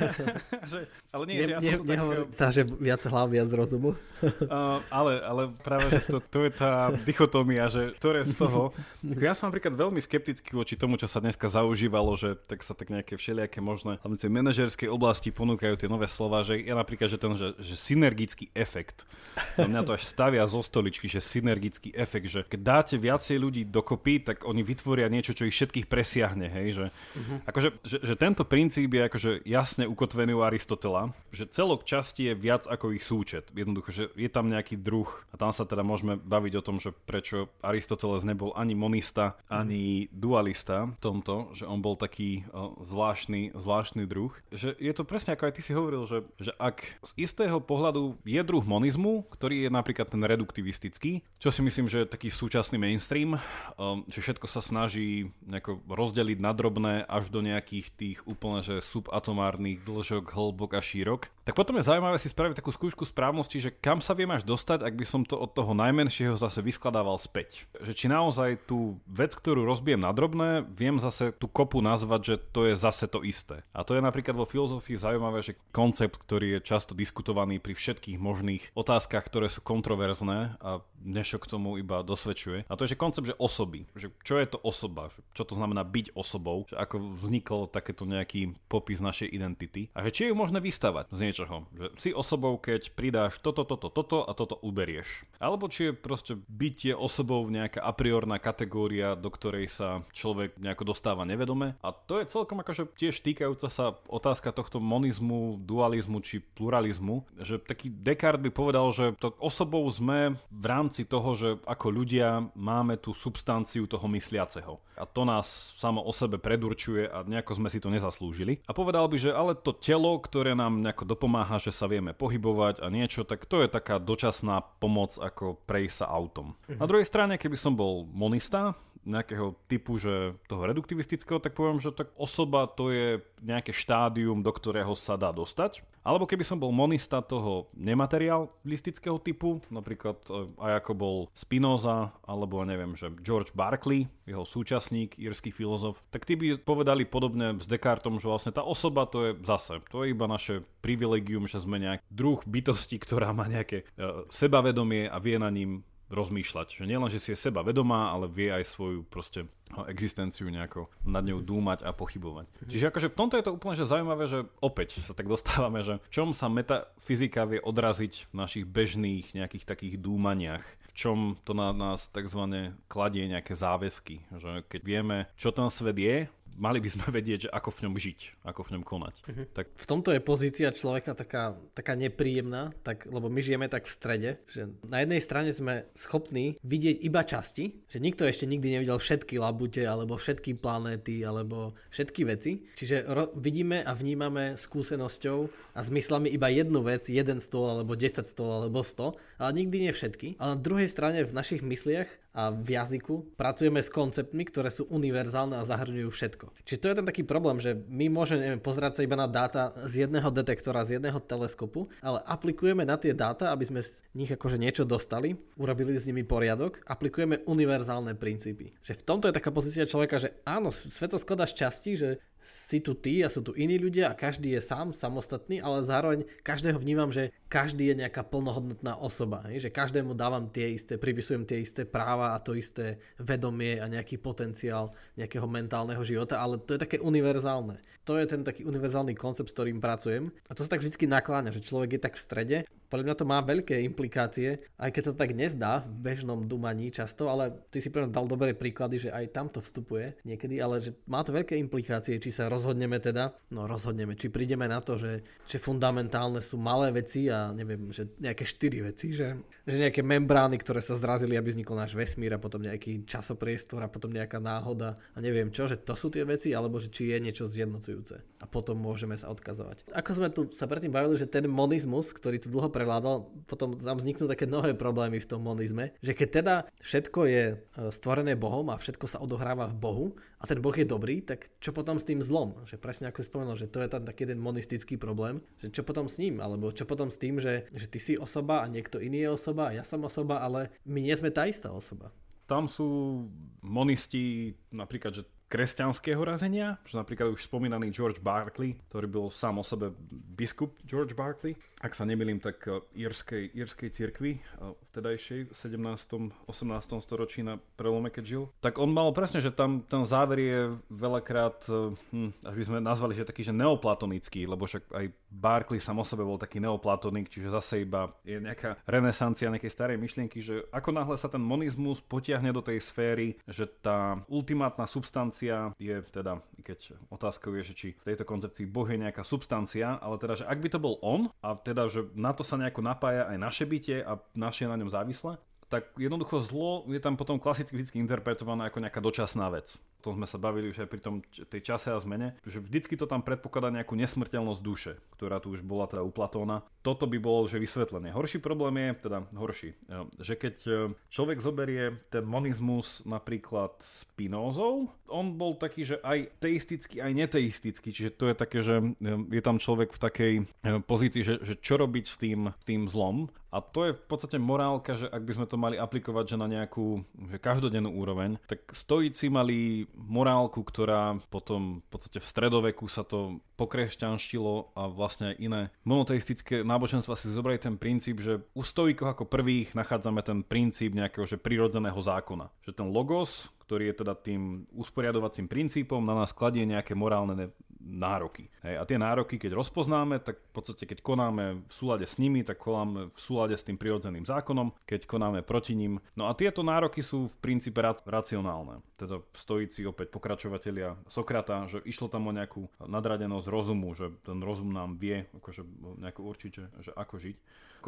(laughs) že, ale nie, ne, že ja ne, som nehovorí takého... sa, že viac hlav, viac rozumu. uh, (laughs) ale, ale práve, že to, to je tá dichotómia, že ktoré z toho... Ja som napríklad veľmi skeptický voči tomu, čo sa dneska zaužívalo, že tak sa tak nejaké všelijaké možné, hlavne tej manažerskej oblasti ponúkajú tie nové slova, že ja napríklad, že ten, že, že synergický efekt. No mňa to až stavia zo stoličky, že synergický efekt, že keď dáte viacej ľudí ľudí dokopy, tak oni vytvoria niečo, čo ich všetkých presiahne, hej, že, uh-huh. akože, že, že tento princíp je akože jasne ukotvený u Aristotela, že celok časti je viac ako ich súčet. Jednoducho, že je tam nejaký druh a tam sa teda môžeme baviť o tom, že prečo Aristoteles nebol ani monista, ani dualista v tomto, že on bol taký o, zvláštny, zvláštny druh. Že je to presne ako aj ty si hovoril, že, že ak z istého pohľadu je druh monizmu, ktorý je napríklad ten reduktivistický, čo si myslím, že je taký súčasný mainstream, um, že všetko sa snaží nejako rozdeliť na drobné až do nejakých tých úplne že subatomárnych dĺžok, hĺbok a šírok. Tak potom je zaujímavé si spraviť takú skúšku správnosti, že kam sa viem až dostať, ak by som to od toho najmenšieho zase vyskladával späť. Že či naozaj tú vec, ktorú rozbijem na drobné, viem zase tú kopu nazvať, že to je zase to isté. A to je napríklad vo filozofii zaujímavé, že koncept, ktorý je často diskutovaný pri všetkých možných otázkach, ktoré sú kontroverzné a dnešok tomu iba dosvedčuje. A to je že koncept, že osoby. Že čo je to osoba? Čo to znamená byť osobou? Že ako vzniklo takéto nejaký popis našej identity? A že či ju možné vystavať z niečoho? Že si osobou, keď pridáš toto, toto, toto a toto uberieš. Alebo či je proste bytie osobou nejaká a priorná kategória, do ktorej sa človek nejako dostáva nevedome. A to je celkom akože tiež týkajúca sa otázka tohto monizmu, dualizmu či pluralizmu, že taký Descartes by povedal, že to osobou sme v rámci toho, že ako ľudia máme tú substanciu toho mysliaceho. A to nás samo o sebe predurčuje a nejako sme si to nezaslúžili. A povedal by, že ale to telo, ktoré nám nejako dopomáha, že sa vieme pohybovať a niečo, tak to je taká dočasná pomoc ako prejsť sa autom. Mhm. Na druhej strane, keby som bol monista, nejakého typu, že toho reduktivistického, tak poviem, že tak osoba to je nejaké štádium, do ktorého sa dá dostať. Alebo keby som bol monista toho nematerialistického typu, napríklad e, aj ako bol Spinoza, alebo neviem, že George Barclay, jeho súčasník, írsky filozof, tak tí by povedali podobne s Descartom, že vlastne tá osoba to je zase, to je iba naše privilegium, že sme nejak druh bytosti, ktorá má nejaké uh, sebavedomie a vie na ním rozmýšľať. Že nielen, že si je seba vedomá, ale vie aj svoju proste existenciu nejako nad ňou dúmať a pochybovať. Mhm. Čiže akože v tomto je to úplne že zaujímavé, že opäť sa tak dostávame, že v čom sa metafyzika vie odraziť v našich bežných nejakých takých dúmaniach, v čom to na nás takzvané kladie nejaké záväzky, že keď vieme, čo ten svet je, mali by sme vedieť, že ako v ňom žiť, ako v ňom konať. Uh-huh. Tak... V tomto je pozícia človeka taká, taká nepríjemná, tak, lebo my žijeme tak v strede, že na jednej strane sme schopní vidieť iba časti, že nikto ešte nikdy nevidel všetky labute, alebo všetky planéty, alebo všetky veci. Čiže ro- vidíme a vnímame skúsenosťou a zmyslami iba jednu vec, jeden stôl, alebo 10 stôl, alebo 100, ale nikdy nie všetky. A na druhej strane v našich mysliach a v jazyku pracujeme s konceptmi, ktoré sú univerzálne a zahrňujú všetko. Čiže to je ten taký problém, že my môžeme neviem, pozerať sa iba na dáta z jedného detektora, z jedného teleskopu, ale aplikujeme na tie dáta, aby sme z nich akože niečo dostali, urobili s nimi poriadok, aplikujeme univerzálne princípy. Že v tomto je taká pozícia človeka, že áno, svet sa skladá z časti, že si tu ty a sú tu iní ľudia a každý je sám, samostatný, ale zároveň každého vnímam, že každý je nejaká plnohodnotná osoba. Hej? Že každému dávam tie isté, pripisujem tie isté práva a to isté vedomie a nejaký potenciál nejakého mentálneho života, ale to je také univerzálne. To je ten taký univerzálny koncept, s ktorým pracujem. A to sa tak vždy nakláňa, že človek je tak v strede podľa mňa to má veľké implikácie, aj keď sa to tak nezdá v bežnom dumaní často, ale ty si pre dal dobré príklady, že aj tam to vstupuje niekedy, ale že má to veľké implikácie, či sa rozhodneme teda, no rozhodneme, či prídeme na to, že, že fundamentálne sú malé veci a neviem, že nejaké štyri veci, že, že nejaké membrány, ktoré sa zrazili, aby vznikol náš vesmír a potom nejaký časopriestor a potom nejaká náhoda a neviem čo, že to sú tie veci, alebo že či je niečo zjednocujúce a potom môžeme sa odkazovať. Ako sme tu sa predtým bavili, že ten monizmus, ktorý tu dlho prevládal, potom tam vzniknú také nové problémy v tom monizme, že keď teda všetko je e, stvorené Bohom a všetko sa odohráva v Bohu a ten Boh je dobrý, tak čo potom s tým zlom? Že presne ako si spomenul, že to je tam taký jeden monistický problém, že čo potom s ním, alebo čo potom s tým, že, že ty si osoba a niekto iný je osoba a ja som osoba, ale my nie sme tá istá osoba. Tam sú monisti napríklad, že kresťanského razenia, že napríklad už spomínaný George Barclay, ktorý bol sám o sebe biskup George Barclay, ak sa nemýlim, tak e, írskej, írskej cirkvi, vtedajšej v 17. 18. storočí na prelome, keď žil, tak on mal presne, že tam ten záver je veľakrát, e, hm, až by sme nazvali, že taký, že neoplatonický, lebo však aj Barclay sám o sebe bol taký neoplatonik, čiže zase iba je nejaká renesancia nejakej starej myšlienky, že ako náhle sa ten monizmus potiahne do tej sféry, že tá ultimátna substancia je teda, keď otázkou je, že či v tejto koncepcii Boh je nejaká substancia, ale teda, že ak by to bol on a teda že na to sa nejako napája aj naše bytie a naše na ňom závislé, tak jednoducho zlo je tam potom klasicky interpretované ako nejaká dočasná vec tom sme sa bavili už aj pri tom tej čase a zmene, že vždycky to tam predpokladá nejakú nesmrteľnosť duše, ktorá tu už bola teda u. Toto by bolo že vysvetlenie. Horší problém je, teda horší, e, že keď e, človek zoberie ten monizmus napríklad Spinozou, on bol taký, že aj teistický, aj neteistický, čiže to je také, že e, je tam človek v takej pozícii, že, že čo robiť s tým, tým zlom. A to je v podstate morálka, že ak by sme to mali aplikovať že na nejakú že každodennú úroveň, tak stojíci mali morálku, ktorá potom v podstate v stredoveku sa to pokresťanštilo a vlastne aj iné monoteistické náboženstva si zobrali ten princíp, že u stojíkov ako prvých nachádzame ten princíp nejakého že prirodzeného zákona. Že ten logos, ktorý je teda tým usporiadovacím princípom, na nás kladie nejaké morálne nároky. Hej, a tie nároky, keď rozpoznáme, tak v podstate keď konáme v súlade s nimi, tak konáme v súlade s tým prirodzeným zákonom, keď konáme proti ním. No a tieto nároky sú v princípe racionálne. Teda stojíci opäť pokračovatelia Sokrata, že išlo tam o nejakú nadradenosť rozumu, že ten rozum nám vie akože nejako určiť, že, že ako žiť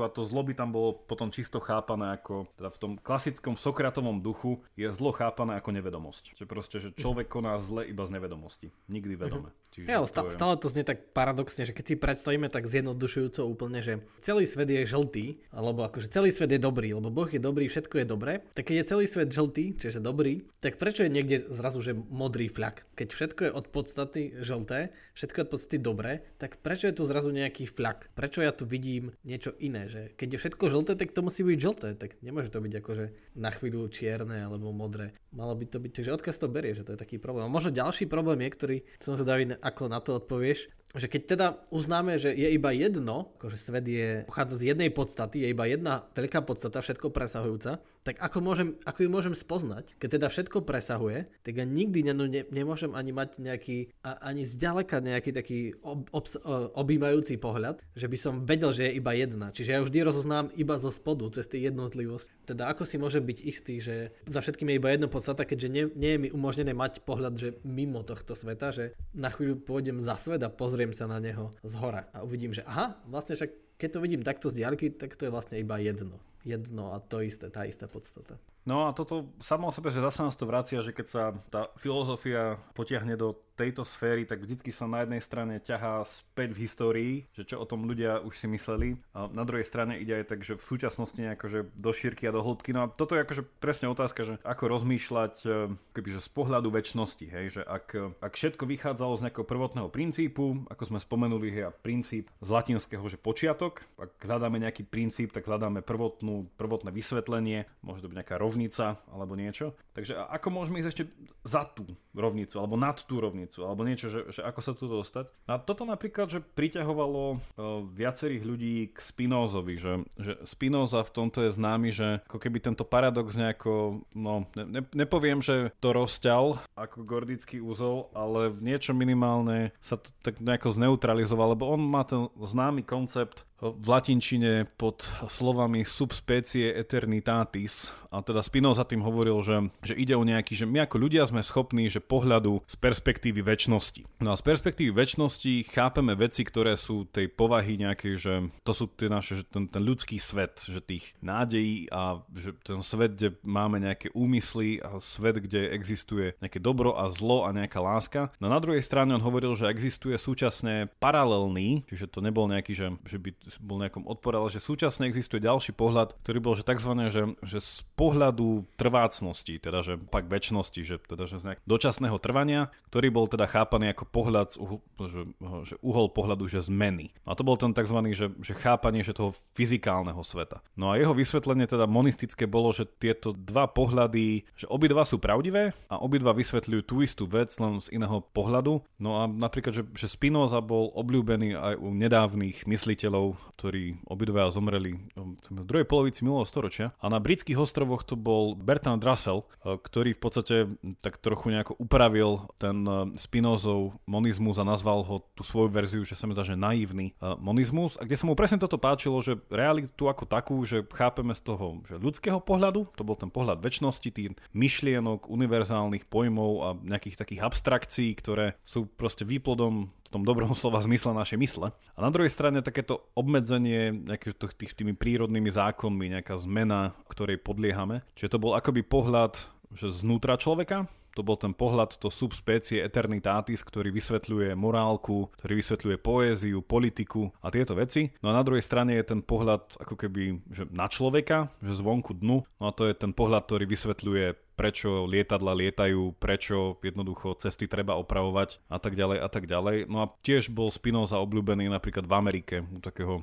a to zlo by tam bolo potom čisto chápané ako, teda v tom klasickom Sokratovom duchu je zlo chápané ako nevedomosť. Čiže proste, že človek koná zle iba z nevedomosti. Nikdy vedome. Uh-huh. Čiže ja, stále, je... stále to znie tak paradoxne, že keď si predstavíme tak zjednodušujúco úplne, že celý svet je žltý, alebo akože celý svet je dobrý, lebo Boh je dobrý, všetko je dobré, tak keď je celý svet žltý, čiže dobrý, tak prečo je niekde zrazu, že modrý fľak? Keď všetko je od podstaty žlté, všetko je od podstaty dobré, tak prečo je tu zrazu nejaký fľak? Prečo ja tu vidím niečo iné? Že keď je všetko žlté, tak to musí byť žlté, tak nemôže to byť akože na chvíľu čierne alebo modré. Malo by to byť, takže odkaz to berie, že to je taký problém. A možno ďalší problém je, ktorý som sa David, ako na to odpovieš, že keď teda uznáme, že je iba jedno, akože svet je, pochádza z jednej podstaty, je iba jedna veľká podstata, všetko presahujúca, tak ako, môžem, ako ju môžem spoznať? Keď teda všetko presahuje, tak ja nikdy ne, ne, nemôžem ani mať nejaký, a, ani zďaleka nejaký taký ob, ob, objímajúci pohľad, že by som vedel, že je iba jedna. Čiže ja vždy rozoznám iba zo spodu, cez tie jednotlivosť. Teda ako si môže byť istý, že za všetkým je iba jedna podstata, keďže nie, nie je mi umožnené mať pohľad, že mimo tohto sveta, že na chvíľu pôjdem za svet a pozriem pozriem sa na neho z hora a uvidím, že aha, vlastne však keď to vidím takto z diaľky, tak to je vlastne iba jedno. Jedno a to isté, tá istá podstata. No a toto samo o sebe, že zase nás to vracia, že keď sa tá filozofia potiahne do tejto sféry, tak vždycky sa na jednej strane ťahá späť v histórii, že čo o tom ľudia už si mysleli. A na druhej strane ide aj tak, že v súčasnosti nejako, do šírky a do hĺbky. No a toto je akože presne otázka, že ako rozmýšľať e, kebyže z pohľadu väčšnosti, hej, že ak, ak všetko vychádzalo z nejakého prvotného princípu, ako sme spomenuli, je princíp z latinského, že počiatok, ak hľadáme nejaký princíp, tak hľadáme prvotnú, prvotné vysvetlenie, môže to byť nejaká rovnica rovnica alebo niečo. Takže ako môžeme ísť ešte za tú rovnicu alebo nad tú rovnicu alebo niečo, že, že ako sa tu dostať. A toto napríklad, že priťahovalo uh, viacerých ľudí k Spinozovi, že, že Spinoza v tomto je známy, že ako keby tento paradox nejako, no ne, nepoviem, že to rozťal ako gordický úzol, ale v niečo minimálne sa to tak nejako zneutralizoval, lebo on má ten známy koncept v latinčine pod slovami subspecie eternitatis. A teda Spinoza tým hovoril, že, že ide o nejaký, že my ako ľudia sme schopní, že pohľadu z perspektívy väčšnosti. No a z perspektívy väčšnosti chápeme veci, ktoré sú tej povahy nejakej, že to sú tie naše, že ten, ten ľudský svet, že tých nádejí a že ten svet, kde máme nejaké úmysly a svet, kde existuje nejaké dobro a zlo a nejaká láska. No na druhej strane on hovoril, že existuje súčasne paralelný, čiže to nebol nejaký, že, že by bol nejakom odpore, ale že súčasne existuje ďalší pohľad, ktorý bol, že tzv. Že, že z pohľadu trvácnosti, teda že pak väčšnosti, že teda že z nejak súčasného trvania, ktorý bol teda chápaný ako pohľad, že, že uhol pohľadu, že zmeny. A to bol ten tzv. Že, že chápanie že toho fyzikálneho sveta. No a jeho vysvetlenie teda monistické bolo, že tieto dva pohľady, že obidva sú pravdivé a obidva vysvetľujú tú istú vec len z iného pohľadu. No a napríklad, že, že Spinoza bol obľúbený aj u nedávnych mysliteľov, ktorí obidva zomreli v druhej polovici minulého storočia. A na britských ostrovoch to bol Bertrand Russell, e, ktorý v podstate tak trochu nejako upravil ten e, Spinozov monizmus a nazval ho tú svoju verziu, že sa mi zdá, že naivný e, monizmus. A kde sa mu presne toto páčilo, že realitu ako takú, že chápeme z toho že ľudského pohľadu, to bol ten pohľad väčšnosti, tých myšlienok, univerzálnych pojmov a nejakých takých abstrakcií, ktoré sú proste výplodom v tom dobrom (laughs) slova zmysle našej mysle. A na druhej strane takéto obmedzenie tých, tými prírodnými zákonmi, nejaká zmena, ktorej podliehame. Čiže to bol akoby pohľad že znútra človeka, to bol ten pohľad to subspecie eternitatis, ktorý vysvetľuje morálku, ktorý vysvetľuje poéziu, politiku a tieto veci. No a na druhej strane je ten pohľad ako keby že na človeka, že zvonku dnu. No a to je ten pohľad, ktorý vysvetľuje prečo lietadla lietajú, prečo jednoducho cesty treba opravovať a tak ďalej a tak ďalej. No a tiež bol Spinoza obľúbený napríklad v Amerike u takého,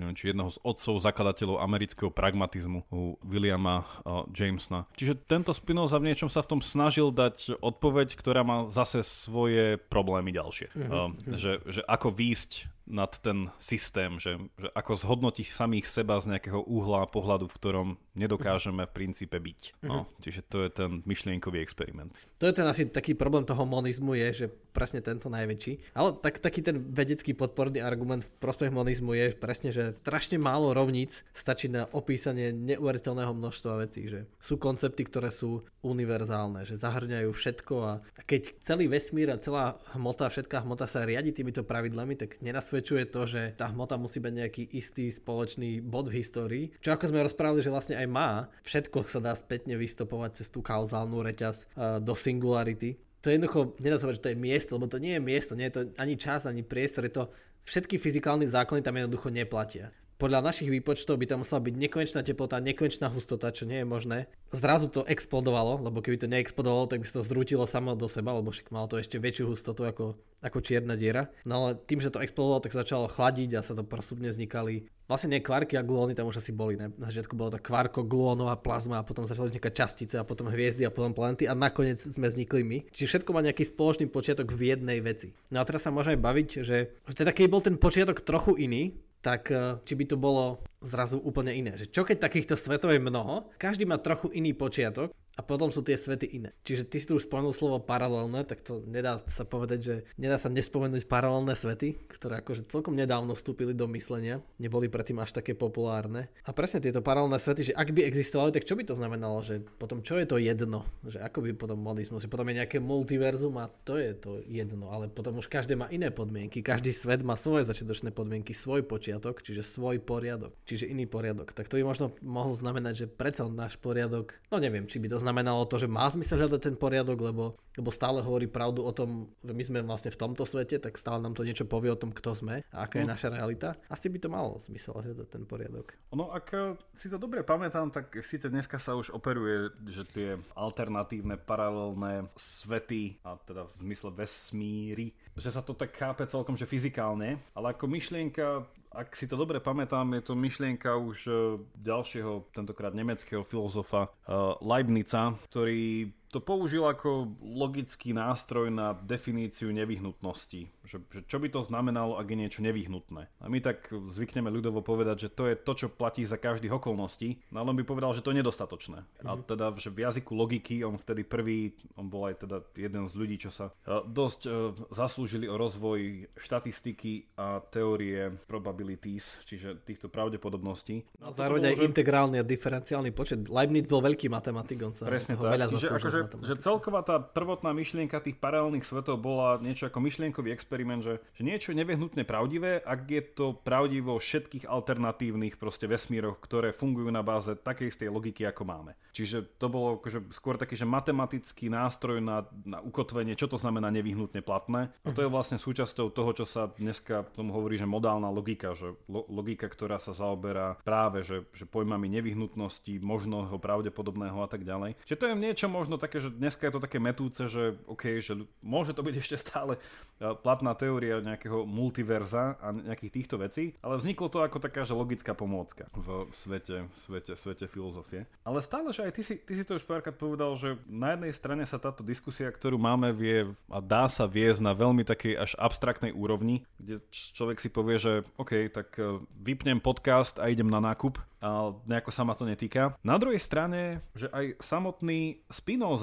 neviem, či jedného z otcov zakladateľov amerického pragmatizmu, u Williama Jamesona. Čiže tento Spinoza v niečom sa v tom snažil dať odpoveď, ktorá má zase svoje problémy ďalšie. Mm-hmm. Že, že ako výjsť nad ten systém, že, že ako zhodnotiť samých seba z nejakého uhla pohľadu, v ktorom nedokážeme v princípe byť. No, mm-hmm. Čiže to je ten myšlienkový experiment. To je ten asi taký problém toho monizmu je, že presne tento najväčší. Ale tak, taký ten vedecký podporný argument v prospech monizmu je presne, že strašne málo rovníc stačí na opísanie neuveriteľného množstva vecí. Že sú koncepty, ktoré sú univerzálne, že zahrňajú všetko a keď celý vesmír a celá hmota, všetká hmota sa riadi týmito pravidlami, tak nenasvedčuje to, že tá hmota musí byť nejaký istý spoločný bod v histórii. Čo ako sme rozprávali, že vlastne aj má, všetko sa dá spätne vystopovať cez tú kauzálnu reťaz do singularity. To je jednoducho, nedá sa povedať, že to je miesto, lebo to nie je miesto, nie je to ani čas, ani priestor, je to všetky fyzikálne zákony tam jednoducho neplatia podľa našich výpočtov by tam musela byť nekonečná teplota, nekonečná hustota, čo nie je možné. Zrazu to explodovalo, lebo keby to neexplodovalo, tak by sa to zrútilo samo do seba, lebo však malo to ešte väčšiu hustotu ako, ako čierna diera. No ale tým, že to explodovalo, tak začalo chladiť a sa to postupne vznikali vlastne nie kvarky a gluóny tam už asi boli. Ne? Na začiatku bolo to kvarko, gluónová plazma a potom začali vznikať častice a potom hviezdy a potom planety a nakoniec sme vznikli my. Čiže všetko má nejaký spoločný počiatok v jednej veci. No a teraz sa môžeme baviť, že, že teda keď bol ten počiatok trochu iný, tak eh, či by to bolo zrazu úplne iné. Že čo keď takýchto svetov je mnoho, každý má trochu iný počiatok a potom sú tie svety iné. Čiže ty si tu už spomenul slovo paralelné, tak to nedá sa povedať, že nedá sa nespomenúť paralelné svety, ktoré akože celkom nedávno vstúpili do myslenia, neboli predtým až také populárne. A presne tieto paralelné svety, že ak by existovali, tak čo by to znamenalo, že potom čo je to jedno, že ako by potom monizmus, že potom je nejaké multiverzum a to je to jedno, ale potom už každé má iné podmienky, každý svet má svoje začiatočné podmienky, svoj počiatok, čiže svoj poriadok, čiže iný poriadok. Tak to by možno mohol znamenať, že predsa náš poriadok, no neviem, či by to znamenalo to, že má zmysel hľadať ten poriadok, lebo, lebo stále hovorí pravdu o tom, že my sme vlastne v tomto svete, tak stále nám to niečo povie o tom, kto sme a aká je no. naša realita. Asi by to malo zmysel hľadať ten poriadok. No ak eh, si to dobre pamätám, tak síce dneska sa už operuje, že tie alternatívne paralelné svety, a teda v zmysle vesmíry, že sa to tak chápe celkom, že fyzikálne, ale ako myšlienka ak si to dobre pamätám, je to myšlienka už eh, ďalšieho, tentokrát nemeckého filozofa uh, Leibnica, ktorý to použil ako logický nástroj na definíciu nevyhnutnosti. Že, že čo by to znamenalo, ak je niečo nevyhnutné. A my tak zvykneme ľudovo povedať, že to je to, čo platí za každých okolností, no ale on by povedal, že to je nedostatočné. Mm-hmm. A mhm. teda, že v jazyku logiky on vtedy prvý, on bol aj teda jeden z ľudí, čo sa uh, dosť uh, zaslúžili o rozvoj štatistiky a teórie probabilities, čiže týchto pravdepodobností. A zároveň aj že... integrálny a diferenciálny počet. Leibniz bol veľký matematik, on sa Presne tak. Veľa Čiže akože že celková tá prvotná myšlienka tých paralelných svetov bola niečo ako myšlienkový experiment, že, že niečo je nevyhnutne pravdivé, ak je to pravdivo všetkých alternatívnych proste vesmíroch, ktoré fungujú na báze takej istej logiky, ako máme. Čiže to bolo akože skôr taký, že matematický nástroj na, na ukotvenie, čo to znamená nevyhnutne platné. A to je mhm. vlastne súčasťou toho, čo sa dneska tomu hovorí, že modálna logika, že lo, logika, ktorá sa zaoberá práve, že, že pojmami nevyhnutnosti, možného, pravdepodobného a tak ďalej. Čiže to je niečo možno tak také, že dneska je to také metúce, že OK, že môže to byť ešte stále e, platná teória nejakého multiverza a nejakých týchto vecí, ale vzniklo to ako taká, že logická pomôcka v svete, svete, svete filozofie. Ale stále, že aj ty si, ty si to už párkrát povedal, že na jednej strane sa táto diskusia, ktorú máme, vie a dá sa viesť na veľmi takej až abstraktnej úrovni, kde človek si povie, že OK, tak e, vypnem podcast a idem na nákup a nejako sa ma to netýka. Na druhej strane, že aj samotný Spinoza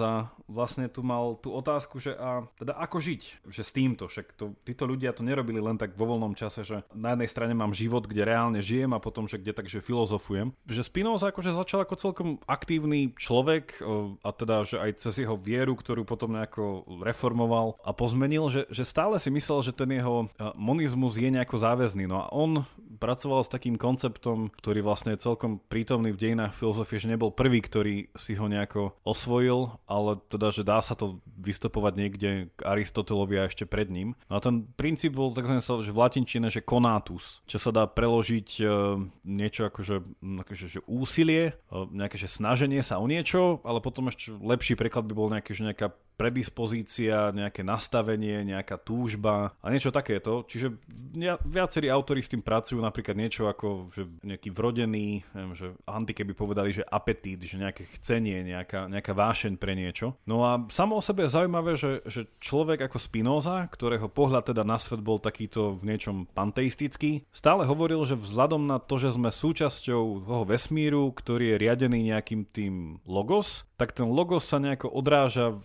vlastne tu mal tú otázku, že a teda ako žiť, že s týmto, však to, títo ľudia to nerobili len tak vo voľnom čase, že na jednej strane mám život, kde reálne žijem a potom, že kde takže filozofujem. Že Spinoza akože začal ako celkom aktívny človek a teda, že aj cez jeho vieru, ktorú potom nejako reformoval a pozmenil, že, že stále si myslel, že ten jeho monizmus je nejako záväzný. No a on pracoval s takým konceptom, ktorý vlastne je celkom prítomný v dejinách filozofie, že nebol prvý, ktorý si ho nejako osvojil, ale teda, že dá sa to vystupovať niekde k Aristotelovi a ešte pred ním. No a ten princíp bol tak že v latinčine, že conatus, čo sa dá preložiť e, niečo ako, že, akože, že úsilie, e, nejaké že snaženie sa o niečo, ale potom ešte lepší preklad by bol nejaké, že nejaká predispozícia, nejaké nastavenie, nejaká túžba a niečo takéto. Čiže viacerí autori s tým pracujú, napríklad niečo ako že nejaký vrodený, neviem, že anti by povedali, že apetít, že nejaké chcenie, nejaká, nejaká vášeň pre niečo. No a samo o sebe je zaujímavé, že, že človek ako Spinoza, ktorého pohľad teda na svet bol takýto v niečom panteistický, stále hovoril, že vzhľadom na to, že sme súčasťou toho vesmíru, ktorý je riadený nejakým tým logos, tak ten logos sa nejako odráža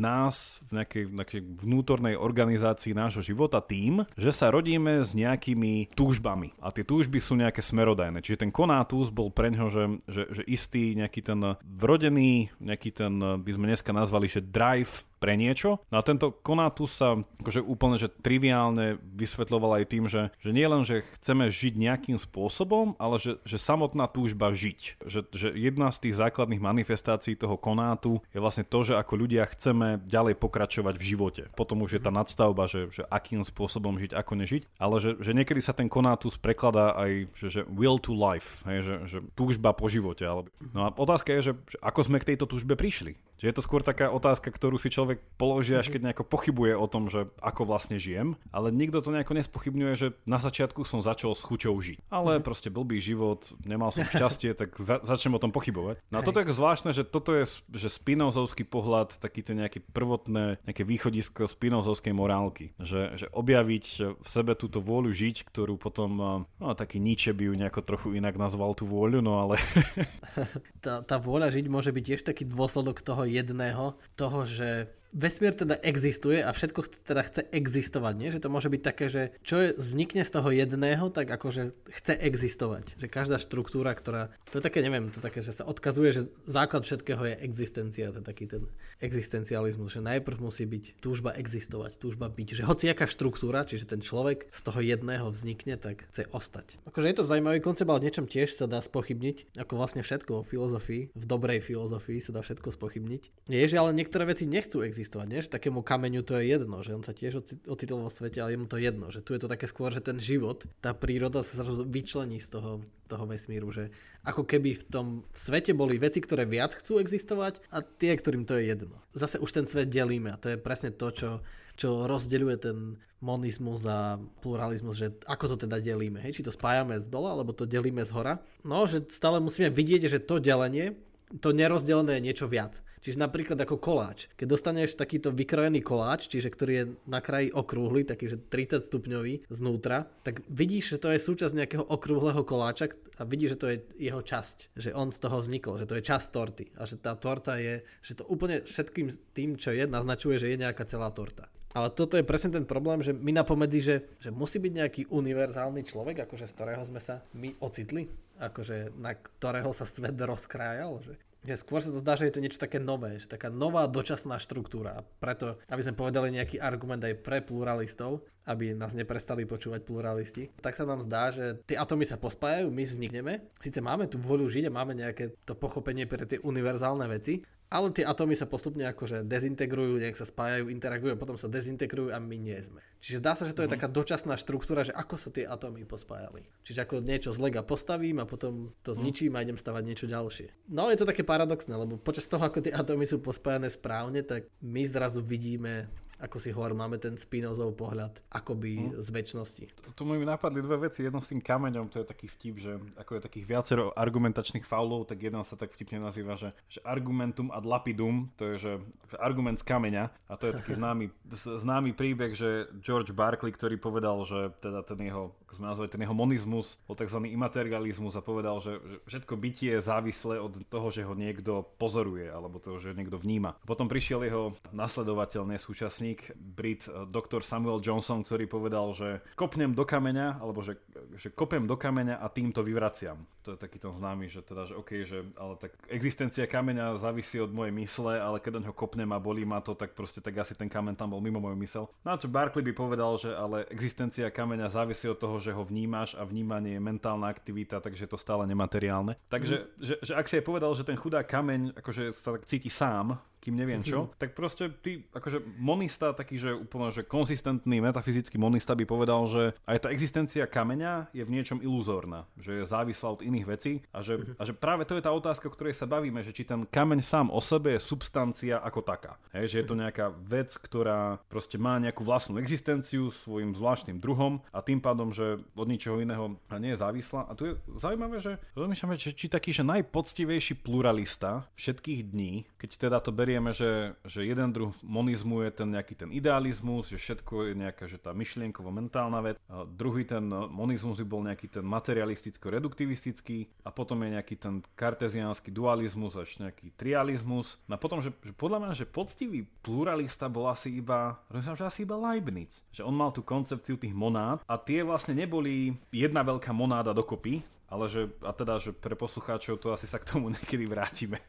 nás, v nejakej, v nejakej vnútornej organizácii nášho života tým, že sa rodíme s nejakými túžbami. A tie túžby sú nejaké smerodajné. Čiže ten konátus bol pre ňo, že, že, že istý nejaký ten vrodený, nejaký ten, by sme dneska nazvali, že drive pre niečo. No a tento konátus sa akože úplne že triviálne vysvetľoval aj tým, že, že nie len, že chceme žiť nejakým spôsobom, ale že, že samotná túžba žiť. Že, že jedna z tých základných manifestácií toho konátu je vlastne to, že ako ľudia chceme ďalej pokračovať v živote. Potom už je tá nadstavba, že, že akým spôsobom žiť, ako nežiť. Ale že, že niekedy sa ten konátus prekladá aj, že, že will to life, hej, že, že túžba po živote. No a otázka je, že, že ako sme k tejto túžbe prišli. Že je to skôr taká otázka, ktorú si človek položí, až mhm. keď nejako pochybuje o tom, že ako vlastne žijem, ale nikto to nejako nespochybňuje, že na začiatku som začal s chuťou žiť. Ale mm. proste blbý život, nemal som šťastie, (laughs) tak za- začnem o tom pochybovať. No a toto je zvláštne, že toto je že spinozovský pohľad, taký ten nejaký prvotné, nejaké východisko spinozovskej morálky. Že, že objaviť v sebe túto vôľu žiť, ktorú potom, no taký Nietzsche by ju nejako trochu inak nazval tú vôľu, no ale... (laughs) (laughs) tá, tá vôľa žiť môže byť tiež taký dôsledok toho jedného, toho, že vesmír teda existuje a všetko teda chce existovať, nie? Že to môže byť také, že čo je, vznikne z toho jedného, tak akože chce existovať. Že každá štruktúra, ktorá, to je také, neviem, to také, že sa odkazuje, že základ všetkého je existencia, to je taký ten existencializmus, že najprv musí byť túžba existovať, túžba byť, že hociaká štruktúra, čiže ten človek z toho jedného vznikne, tak chce ostať. Akože je to zaujímavý koncept, ale niečom tiež sa dá spochybniť, ako vlastne všetko vo filozofii, v dobrej filozofii sa dá všetko spochybniť. Je, že ale niektoré veci nechcú existovať existovať, nie? Že takému kameňu to je jedno, že on sa tiež ocitol vo svete, ale je mu to jedno, že tu je to také skôr, že ten život, tá príroda sa vyčlení z toho, toho vesmíru, že ako keby v tom svete boli veci, ktoré viac chcú existovať a tie, ktorým to je jedno. Zase už ten svet delíme a to je presne to, čo, čo rozdeľuje ten monizmus a pluralizmus, že ako to teda delíme, hej? či to spájame z dola, alebo to delíme z hora. No, že stále musíme vidieť, že to delenie, to nerozdelené je niečo viac. Čiže napríklad ako koláč. Keď dostaneš takýto vykrojený koláč, čiže ktorý je na kraji okrúhly, taký že 30 stupňový znútra, tak vidíš, že to je súčasť nejakého okrúhleho koláča a vidíš, že to je jeho časť, že on z toho vznikol, že to je časť torty a že tá torta je, že to úplne všetkým tým, čo je, naznačuje, že je nejaká celá torta. Ale toto je presne ten problém, že my napomedzi, že, že musí byť nejaký univerzálny človek, akože z ktorého sme sa my ocitli, akože na ktorého sa svet rozkrájal, že že skôr sa to zdá, že je to niečo také nové, že taká nová dočasná štruktúra. A preto, aby sme povedali nejaký argument aj pre pluralistov, aby nás neprestali počúvať pluralisti, tak sa nám zdá, že tie atomy sa pospájajú, my vznikneme. Sice máme tú vôľu žiť a máme nejaké to pochopenie pre tie univerzálne veci, ale tie atómy sa postupne akože dezintegrujú, nejak sa spájajú, interagujú, potom sa dezintegrujú a my nie sme. Čiže zdá sa, že to je mm. taká dočasná štruktúra, že ako sa tie atómy pospájali. Čiže ako niečo z lega postavím a potom to mhm. zničím mm. a idem stavať niečo ďalšie. No je to také paradoxné, lebo počas toho, ako tie atómy sú pospájané správne, tak my zrazu vidíme ako si hovoril, máme ten Spinozov pohľad akoby hmm. z väčšnosti. Tu mi napadli dve veci. Jedno s tým kameňom, to je taký vtip, že ako je takých viacero argumentačných faulov, tak jeden sa tak vtipne nazýva, že, že argumentum ad lapidum, to je, že, argument z kameňa a to je taký (laughs) známy, známy príbeh, že George Barclay, ktorý povedal, že teda ten jeho, ako sme nazvali, ten jeho monizmus bol tzv. imaterializmus a povedal, že, že všetko bytie je závislé od toho, že ho niekto pozoruje alebo toho, že ho niekto vníma. Potom prišiel jeho nasledovateľ, botaniek, Brit eh, doktor Samuel Johnson, ktorý povedal, že kopnem do kameňa, alebo že, že kopem do kameňa a týmto vyvraciam. To je taký ten známy, že teda, že OK, že ale tak existencia kameňa závisí od mojej mysle, ale keď ňoho kopnem a bolí ma to, tak proste tak asi ten kameň tam bol mimo moju mysel. No a čo Barkley by povedal, že ale existencia kameňa závisí od toho, že ho vnímaš a vnímanie je mentálna aktivita, takže je to stále nemateriálne. Takže, mm. že, že ak si aj povedal, že ten chudá kameň akože sa tak cíti sám, kým neviem čo, mm-hmm. tak proste ty, akože monista, taký, že úplne, že konzistentný metafyzický monista by povedal, že aj tá existencia kameňa je v niečom iluzórna, že je závislá od iných vecí a že, mm-hmm. a že práve to je tá otázka, o ktorej sa bavíme, že či ten kameň sám o sebe je substancia ako taká. Hej, že je to mhm. nejaká vec, ktorá proste má nejakú vlastnú existenciu svojim zvláštnym druhom a tým pádom, že od ničoho iného nie je závislá. A tu je zaujímavé, že rozmýšľame, že či taký, že najpoctivejší pluralista všetkých dní, keď teda to berie berieme, že, že jeden druh monizmu je ten nejaký ten idealizmus, že všetko je nejaká že tá myšlienkovo-mentálna vec. A druhý ten monizmus by bol nejaký ten materialisticko-reduktivistický a potom je nejaký ten karteziánsky dualizmus až nejaký trializmus. No a potom, že, že podľa mňa, že poctivý pluralista bol asi iba, rozumiem, že asi iba Leibniz. Že on mal tú koncepciu tých monád a tie vlastne neboli jedna veľká monáda dokopy, ale že, a teda, že pre poslucháčov to asi sa k tomu (laughs) niekedy vrátime.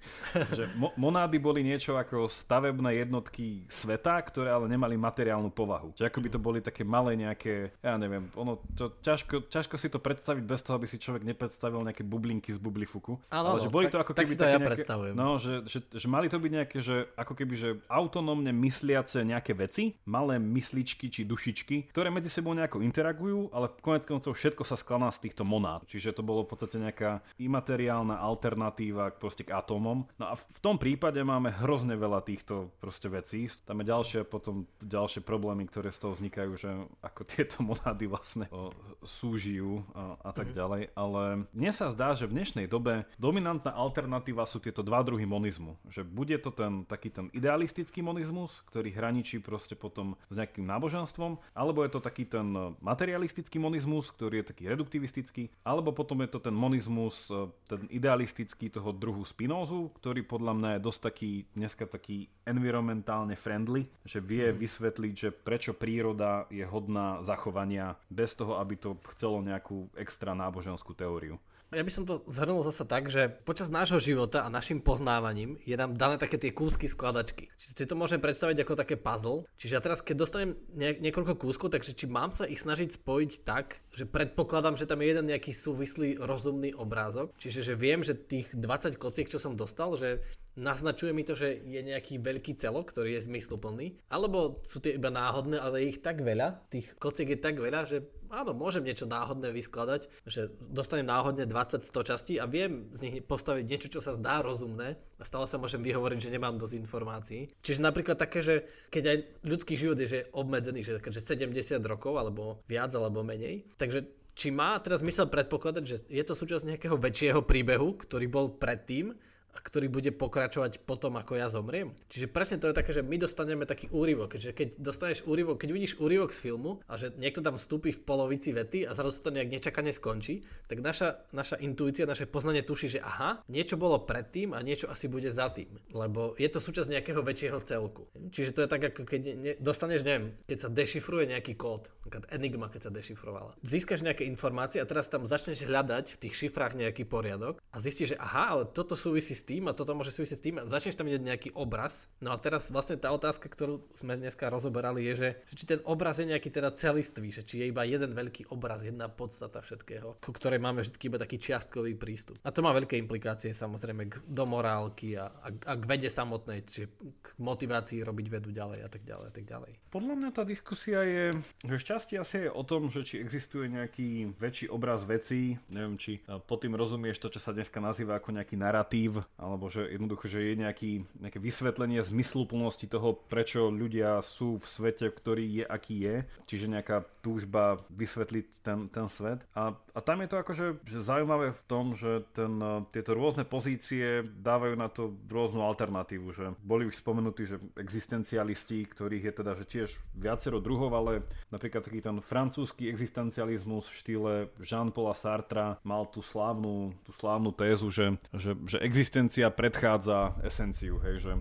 že mo- monády boli niečo ako stavebné jednotky sveta, ktoré ale nemali materiálnu povahu. Čiže ako by to boli také malé nejaké, ja neviem, ono, to ťažko, ťažko si to predstaviť bez toho, aby si človek nepredstavil nejaké bublinky z bublifuku. Ale, ale že boli tak, to ako keby tak to ja nejaké, predstavujem. No, že, že, že, mali to byť nejaké, že ako keby, že autonómne mysliace nejaké veci, malé mysličky či dušičky, ktoré medzi sebou nejako interagujú, ale konec koncov všetko sa skladá z týchto monád. Čiže to bolo bolo v podstate nejaká imateriálna alternatíva proste k atómom. No a v tom prípade máme hrozne veľa týchto proste vecí. Tam je ďalšie potom ďalšie problémy, ktoré z toho vznikajú, že ako (laughs) tieto monády vlastne o, súžijú a, a tak mm-hmm. ďalej. Ale mne sa zdá, že v dnešnej dobe dominantná alternatíva sú tieto dva druhy monizmu. Že bude to ten taký ten idealistický monizmus, ktorý hraničí proste potom s nejakým náboženstvom, alebo je to taký ten materialistický monizmus, ktorý je taký reduktivistický, alebo potom je to ten monizmus, e, ten idealistický toho druhu Spinozu, ktorý podľa mňa je dosť taký, dneska taký environmentálne friendly, že vie mm. vysvetliť, že prečo príroda je hodná zachovania bez toho, aby to chcelo nejakú extra náboženskú teóriu. Ja by som to zhrnul zase tak, že počas nášho života a našim poznávaním je nám dané také tie kúsky skladačky. Čiže si to môžem predstaviť ako také puzzle. Čiže ja teraz, keď dostanem nie, niekoľko kúskov, takže či mám sa ich snažiť spojiť tak, že predpokladám, že tam je jeden nejaký súvislý rozumný obrázok. Čiže že viem, že tých 20 kociek, čo som dostal, že naznačuje mi to, že je nejaký veľký celok, ktorý je zmysluplný, alebo sú tie iba náhodné, ale ich tak veľa, tých kociek je tak veľa, že áno, môžem niečo náhodné vyskladať, že dostanem náhodne 20-100 častí a viem z nich postaviť niečo, čo sa zdá rozumné a stále sa môžem vyhovoriť, že nemám dosť informácií. Čiže napríklad také, že keď aj ľudský život je že obmedzený, že, že 70 rokov alebo viac alebo menej, takže či má teraz mysel predpokladať, že je to súčasť nejakého väčšieho príbehu, ktorý bol predtým ktorý bude pokračovať potom, ako ja zomriem. Čiže presne to je také, že my dostaneme taký úryvok, keďže keď dostaneš úryvok, keď vidíš úryvok z filmu a že niekto tam vstúpi v polovici vety a zrazu to nejak nečakane skončí, tak naša, naša intuícia, naše poznanie tuší, že aha, niečo bolo predtým a niečo asi bude za tým, lebo je to súčasť nejakého väčšieho celku. Čiže to je tak, ako keď ne, dostaneš, neviem, keď sa dešifruje nejaký kód, napríklad Enigma, keď sa dešifrovala. Získaš nejaké informácie a teraz tam začneš hľadať v tých šifrách nejaký poriadok a zistíš, že aha, ale toto súvisí s tým a toto môže súvisieť s tým a začneš tam vidieť nejaký obraz. No a teraz vlastne tá otázka, ktorú sme dneska rozoberali je, že, že či ten obraz je nejaký teda celistvý, že či je iba jeden veľký obraz, jedna podstata všetkého, ku ktorej máme vždy iba taký čiastkový prístup. A to má veľké implikácie samozrejme k, do morálky a, a, a k vede samotnej, čiže k motivácii robiť vedu ďalej a tak ďalej a tak ďalej. Podľa mňa tá diskusia je, že šťastie asi je o tom, že či existuje nejaký väčší obraz vecí, neviem, či pod tým rozumieš to, čo sa dneska nazýva ako nejaký narratív, alebo že jednoducho, že je nejaký, nejaké vysvetlenie zmysluplnosti toho, prečo ľudia sú v svete, ktorý je aký je, čiže nejaká túžba vysvetliť ten, ten svet. A, a tam je to akože že zaujímavé v tom, že ten, tieto rôzne pozície dávajú na to rôznu alternatívu, že boli už spomenutí, že existencialisti, ktorých je teda že tiež viacero druhov, ale napríklad taký ten francúzsky existencializmus v štýle Jean-Paula Sartra mal tú slávnu, tú slávnu tézu, že, že, že existencia predchádza esenciu, hej, že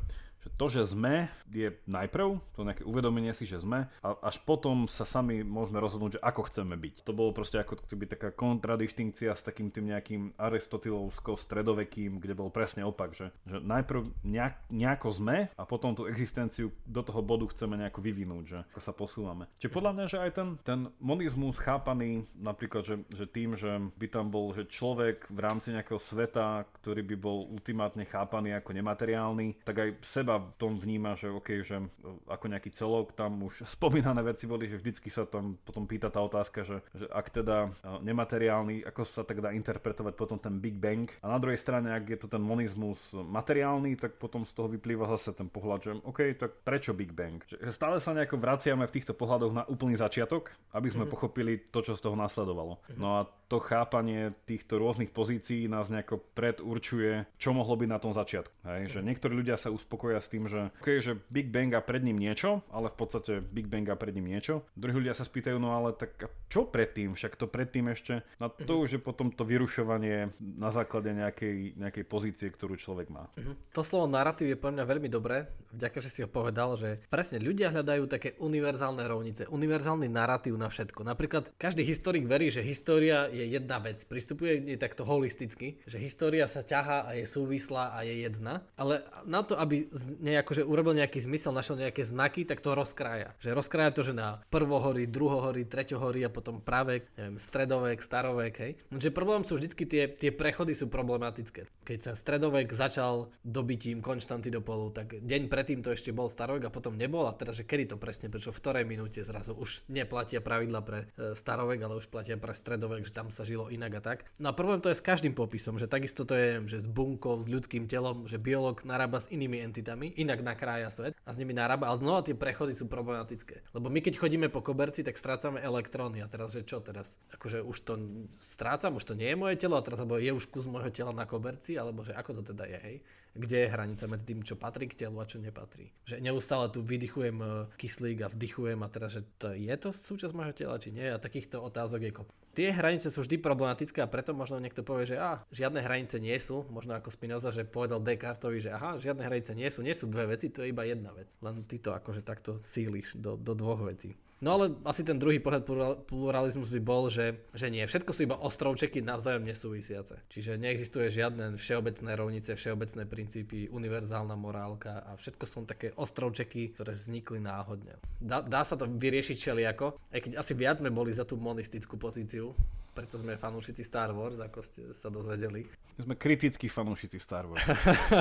že to, že sme, je najprv, to nejaké uvedomenie si, že sme, a až potom sa sami môžeme rozhodnúť, že ako chceme byť. To bolo proste ako keby taká kontradistinkcia s takým tým nejakým aristotelovsko stredovekým, kde bol presne opak, že, že najprv nejak, nejako sme a potom tú existenciu do toho bodu chceme nejako vyvinúť, že ako sa posúvame. Čiže podľa mňa, že aj ten, ten monizmus chápaný napríklad, že, že tým, že by tam bol že človek v rámci nejakého sveta, ktorý by bol ultimátne chápaný ako nemateriálny, tak aj seba iba v tom vníma, že OK, že ako nejaký celok, tam už (laughs) spomínané veci boli, že vždycky sa tam potom pýta tá otázka, že, že ak teda nemateriálny, ako sa tak dá interpretovať potom ten Big Bang. A na druhej strane, ak je to ten monizmus materiálny, tak potom z toho vyplýva zase ten pohľad, že OK, tak prečo Big Bang? Že stále sa nejako vraciame v týchto pohľadoch na úplný začiatok, aby sme mm-hmm. pochopili to, čo z toho nasledovalo. Mm-hmm. No a to chápanie týchto rôznych pozícií nás nejako predurčuje, čo mohlo byť na tom začiatku. Hej? Že mhm. niektorí ľudia sa uspokoja s tým, že, okay, že Big Bang a pred ním niečo, ale v podstate Big Bang a pred ním niečo. Druhí ľudia sa spýtajú, no ale tak čo predtým? Však to predtým ešte, no to už je potom to vyrušovanie na základe nejakej, nejakej pozície, ktorú človek má. Uh-huh. To slovo narratív je pre mňa veľmi dobré, vďaka, že si ho povedal, že presne ľudia hľadajú také univerzálne rovnice, univerzálny narratív na všetko. Napríklad každý historik verí, že história je jedna vec, pristupuje takto holisticky, že história sa ťahá a je súvislá a je jedna, ale na to, aby nejako, že urobil nejaký zmysel, našiel nejaké znaky, tak to rozkrája. Že rozkrája to, že na prvohory, druhohory, treťohory a potom práve, neviem, stredovek, starovek, hej. Že problém sú vždycky tie, tie prechody sú problematické. Keď sa stredovek začal dobitím Konštantidopolu, tak deň predtým to ešte bol starovek a potom nebol a teraz, že kedy to presne, prečo v ktorej minúte zrazu už neplatia pravidla pre e, starovek, ale už platia pre stredovek, že tam sa žilo inak a tak. No a problém to je s každým popisom, že takisto to je, že s bunkou, s ľudským telom, že biolog narába s inými entitami vecami, inak nakrája svet a s nimi narába, ale znova tie prechody sú problematické. Lebo my keď chodíme po koberci, tak strácame elektróny a teraz, že čo teraz? Akože už to strácam, už to nie je moje telo a teraz alebo je už kus môjho tela na koberci, alebo že ako to teda je, hej? Kde je hranica medzi tým, čo patrí k telu a čo nepatrí? Že neustále tu vydychujem e, kyslík a vdychujem a teraz, že to je to súčasť môjho tela, či nie? A takýchto otázok je kop tie hranice sú vždy problematické a preto možno niekto povie, že a, žiadne hranice nie sú, možno ako Spinoza, že povedal Descartovi, že aha, žiadne hranice nie sú, nie sú dve veci, to je iba jedna vec. Len ty to akože takto síliš do, do dvoch vecí. No ale asi ten druhý pohľad pluralizmus by bol, že, že nie, všetko sú iba ostrovčeky navzájom nesúvisiace. Čiže neexistuje žiadne všeobecné rovnice, všeobecné princípy, univerzálna morálka a všetko sú také ostrovčeky, ktoré vznikli náhodne. Dá, dá sa to vyriešiť čeliako, aj keď asi viac sme boli za tú monistickú pozíciu, Prečo sme fanúšici Star Wars, ako ste sa dozvedeli. My sme kritickí fanúšici Star Wars.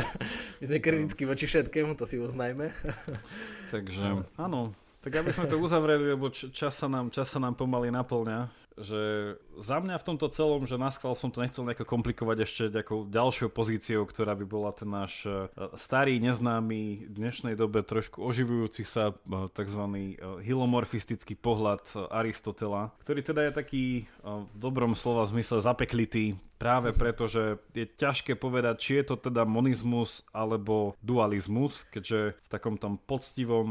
(laughs) My sme kritickí voči všetkému, to si uznajme. Takže áno, tak aby sme to uzavreli, lebo čas sa nám, čas sa nám pomaly naplňa, že za mňa v tomto celom, že naskval som to nechcel nejako komplikovať ešte nejakou ďalšou pozíciou, ktorá by bola ten náš e, starý, neznámy, v dnešnej dobe trošku oživujúci sa e, tzv. E, hilomorfistický pohľad Aristotela, ktorý teda je taký v dobrom slova zmysle zapeklitý práve preto, že je ťažké povedať, či je to teda monizmus alebo dualizmus, keďže v takom tom poctivom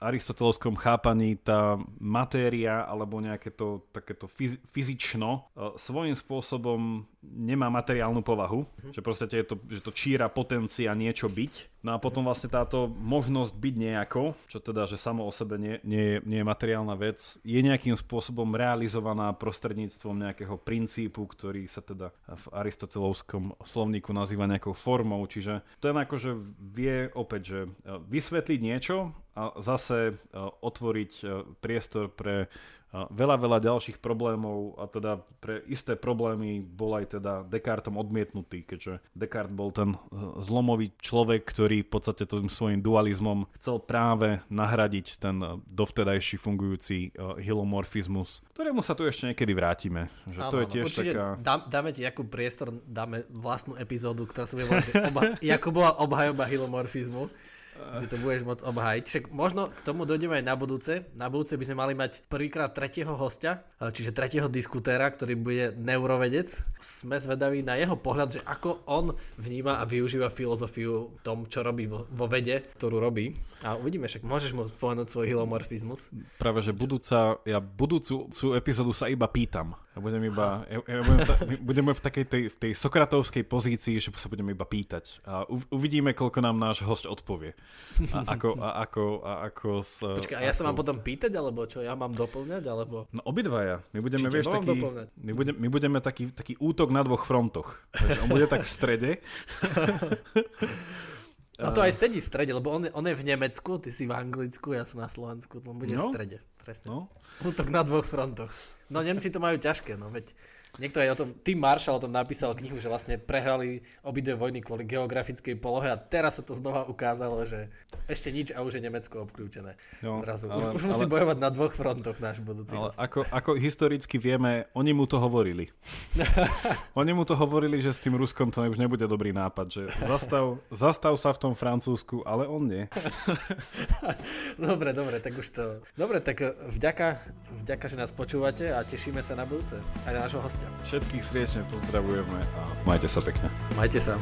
aristotelovskom chápaní tá matéria alebo nejaké to takéto fyz, fyzično svojím spôsobom nemá materiálnu povahu, mm-hmm. že proste je to, že to číra potencia niečo byť. No a potom vlastne táto možnosť byť nejako, čo teda, že samo o sebe nie, nie, nie je materiálna vec, je nejakým spôsobom realizovaná prostredníctvom nejakého princípu, ktorý sa teda v aristotelovskom slovníku nazýva nejakou formou. Čiže ten akože vie opäť, že vysvetliť niečo a zase otvoriť priestor pre veľa, veľa ďalších problémov a teda pre isté problémy bol aj teda Descartesom odmietnutý, keďže Descartes bol ten e, zlomový človek, ktorý v podstate tým svojim dualizmom chcel práve nahradiť ten e, dovtedajší fungujúci uh, hilomorfizmus, ktorému sa tu ešte niekedy vrátime. Že áno, to je tiež určite taká... dá, dáme ti akú priestor, dáme vlastnú epizódu, ktorá sa bude volať, oba, (laughs) bola obhajoba hilomorfizmu kde to budeš môcť obhájiť. Však možno k tomu dojdeme aj na budúce. Na budúce by sme mali mať prvýkrát tretieho hostia, čiže tretieho diskutéra, ktorý bude neurovedec. Sme zvedaví na jeho pohľad, že ako on vníma a využíva filozofiu v tom, čo robí vo, vo vede, ktorú robí. A uvidíme, však môžeš mu spomenúť svoj hilomorfizmus. Práve, že budúca, ja budúcu epizódu sa iba pýtam. Ja budem iba, ja, ja budem, ta, budeme v takej tej, tej sokratovskej pozícii, že sa budeme iba pýtať. A u, uvidíme, koľko nám náš host odpovie. A ako, a ako, a ako s... Počkaj, a ja ako... sa mám potom pýtať, alebo čo, ja mám doplňať, alebo... No obidvaja. My budeme, vieš, taký, my budeme, my budeme taký, taký útok na dvoch frontoch. Takže on bude tak v strede. (laughs) A to aj sedí v strede, lebo on, on je v Nemecku, ty si v Anglicku, ja som na Slovensku, on bude no. v strede. Presne. No. Útok na dvoch frontoch. No Nemci to majú ťažké, no veď Niekto aj o tom, Tim Marshall o tom napísal knihu, že vlastne prehrali obidve vojny kvôli geografickej polohe a teraz sa to znova ukázalo, že ešte nič a už je Nemecko obklúčené. No, Zrazu. Ale, už, už musí ale, bojovať na dvoch frontoch náš budúci ale ako, ako historicky vieme, oni mu to hovorili. (laughs) oni mu to hovorili, že s tým Ruskom to už nebude dobrý nápad, že zastav, zastav sa v tom Francúzsku, ale on nie. (laughs) dobre, dobre, tak už to... Dobre, tak vďaka, vďaka, že nás počúvate a tešíme sa na budúce. Aj na nášho hostia. Všetkých srdečne pozdravujeme a majte sa pekne. Majte sa.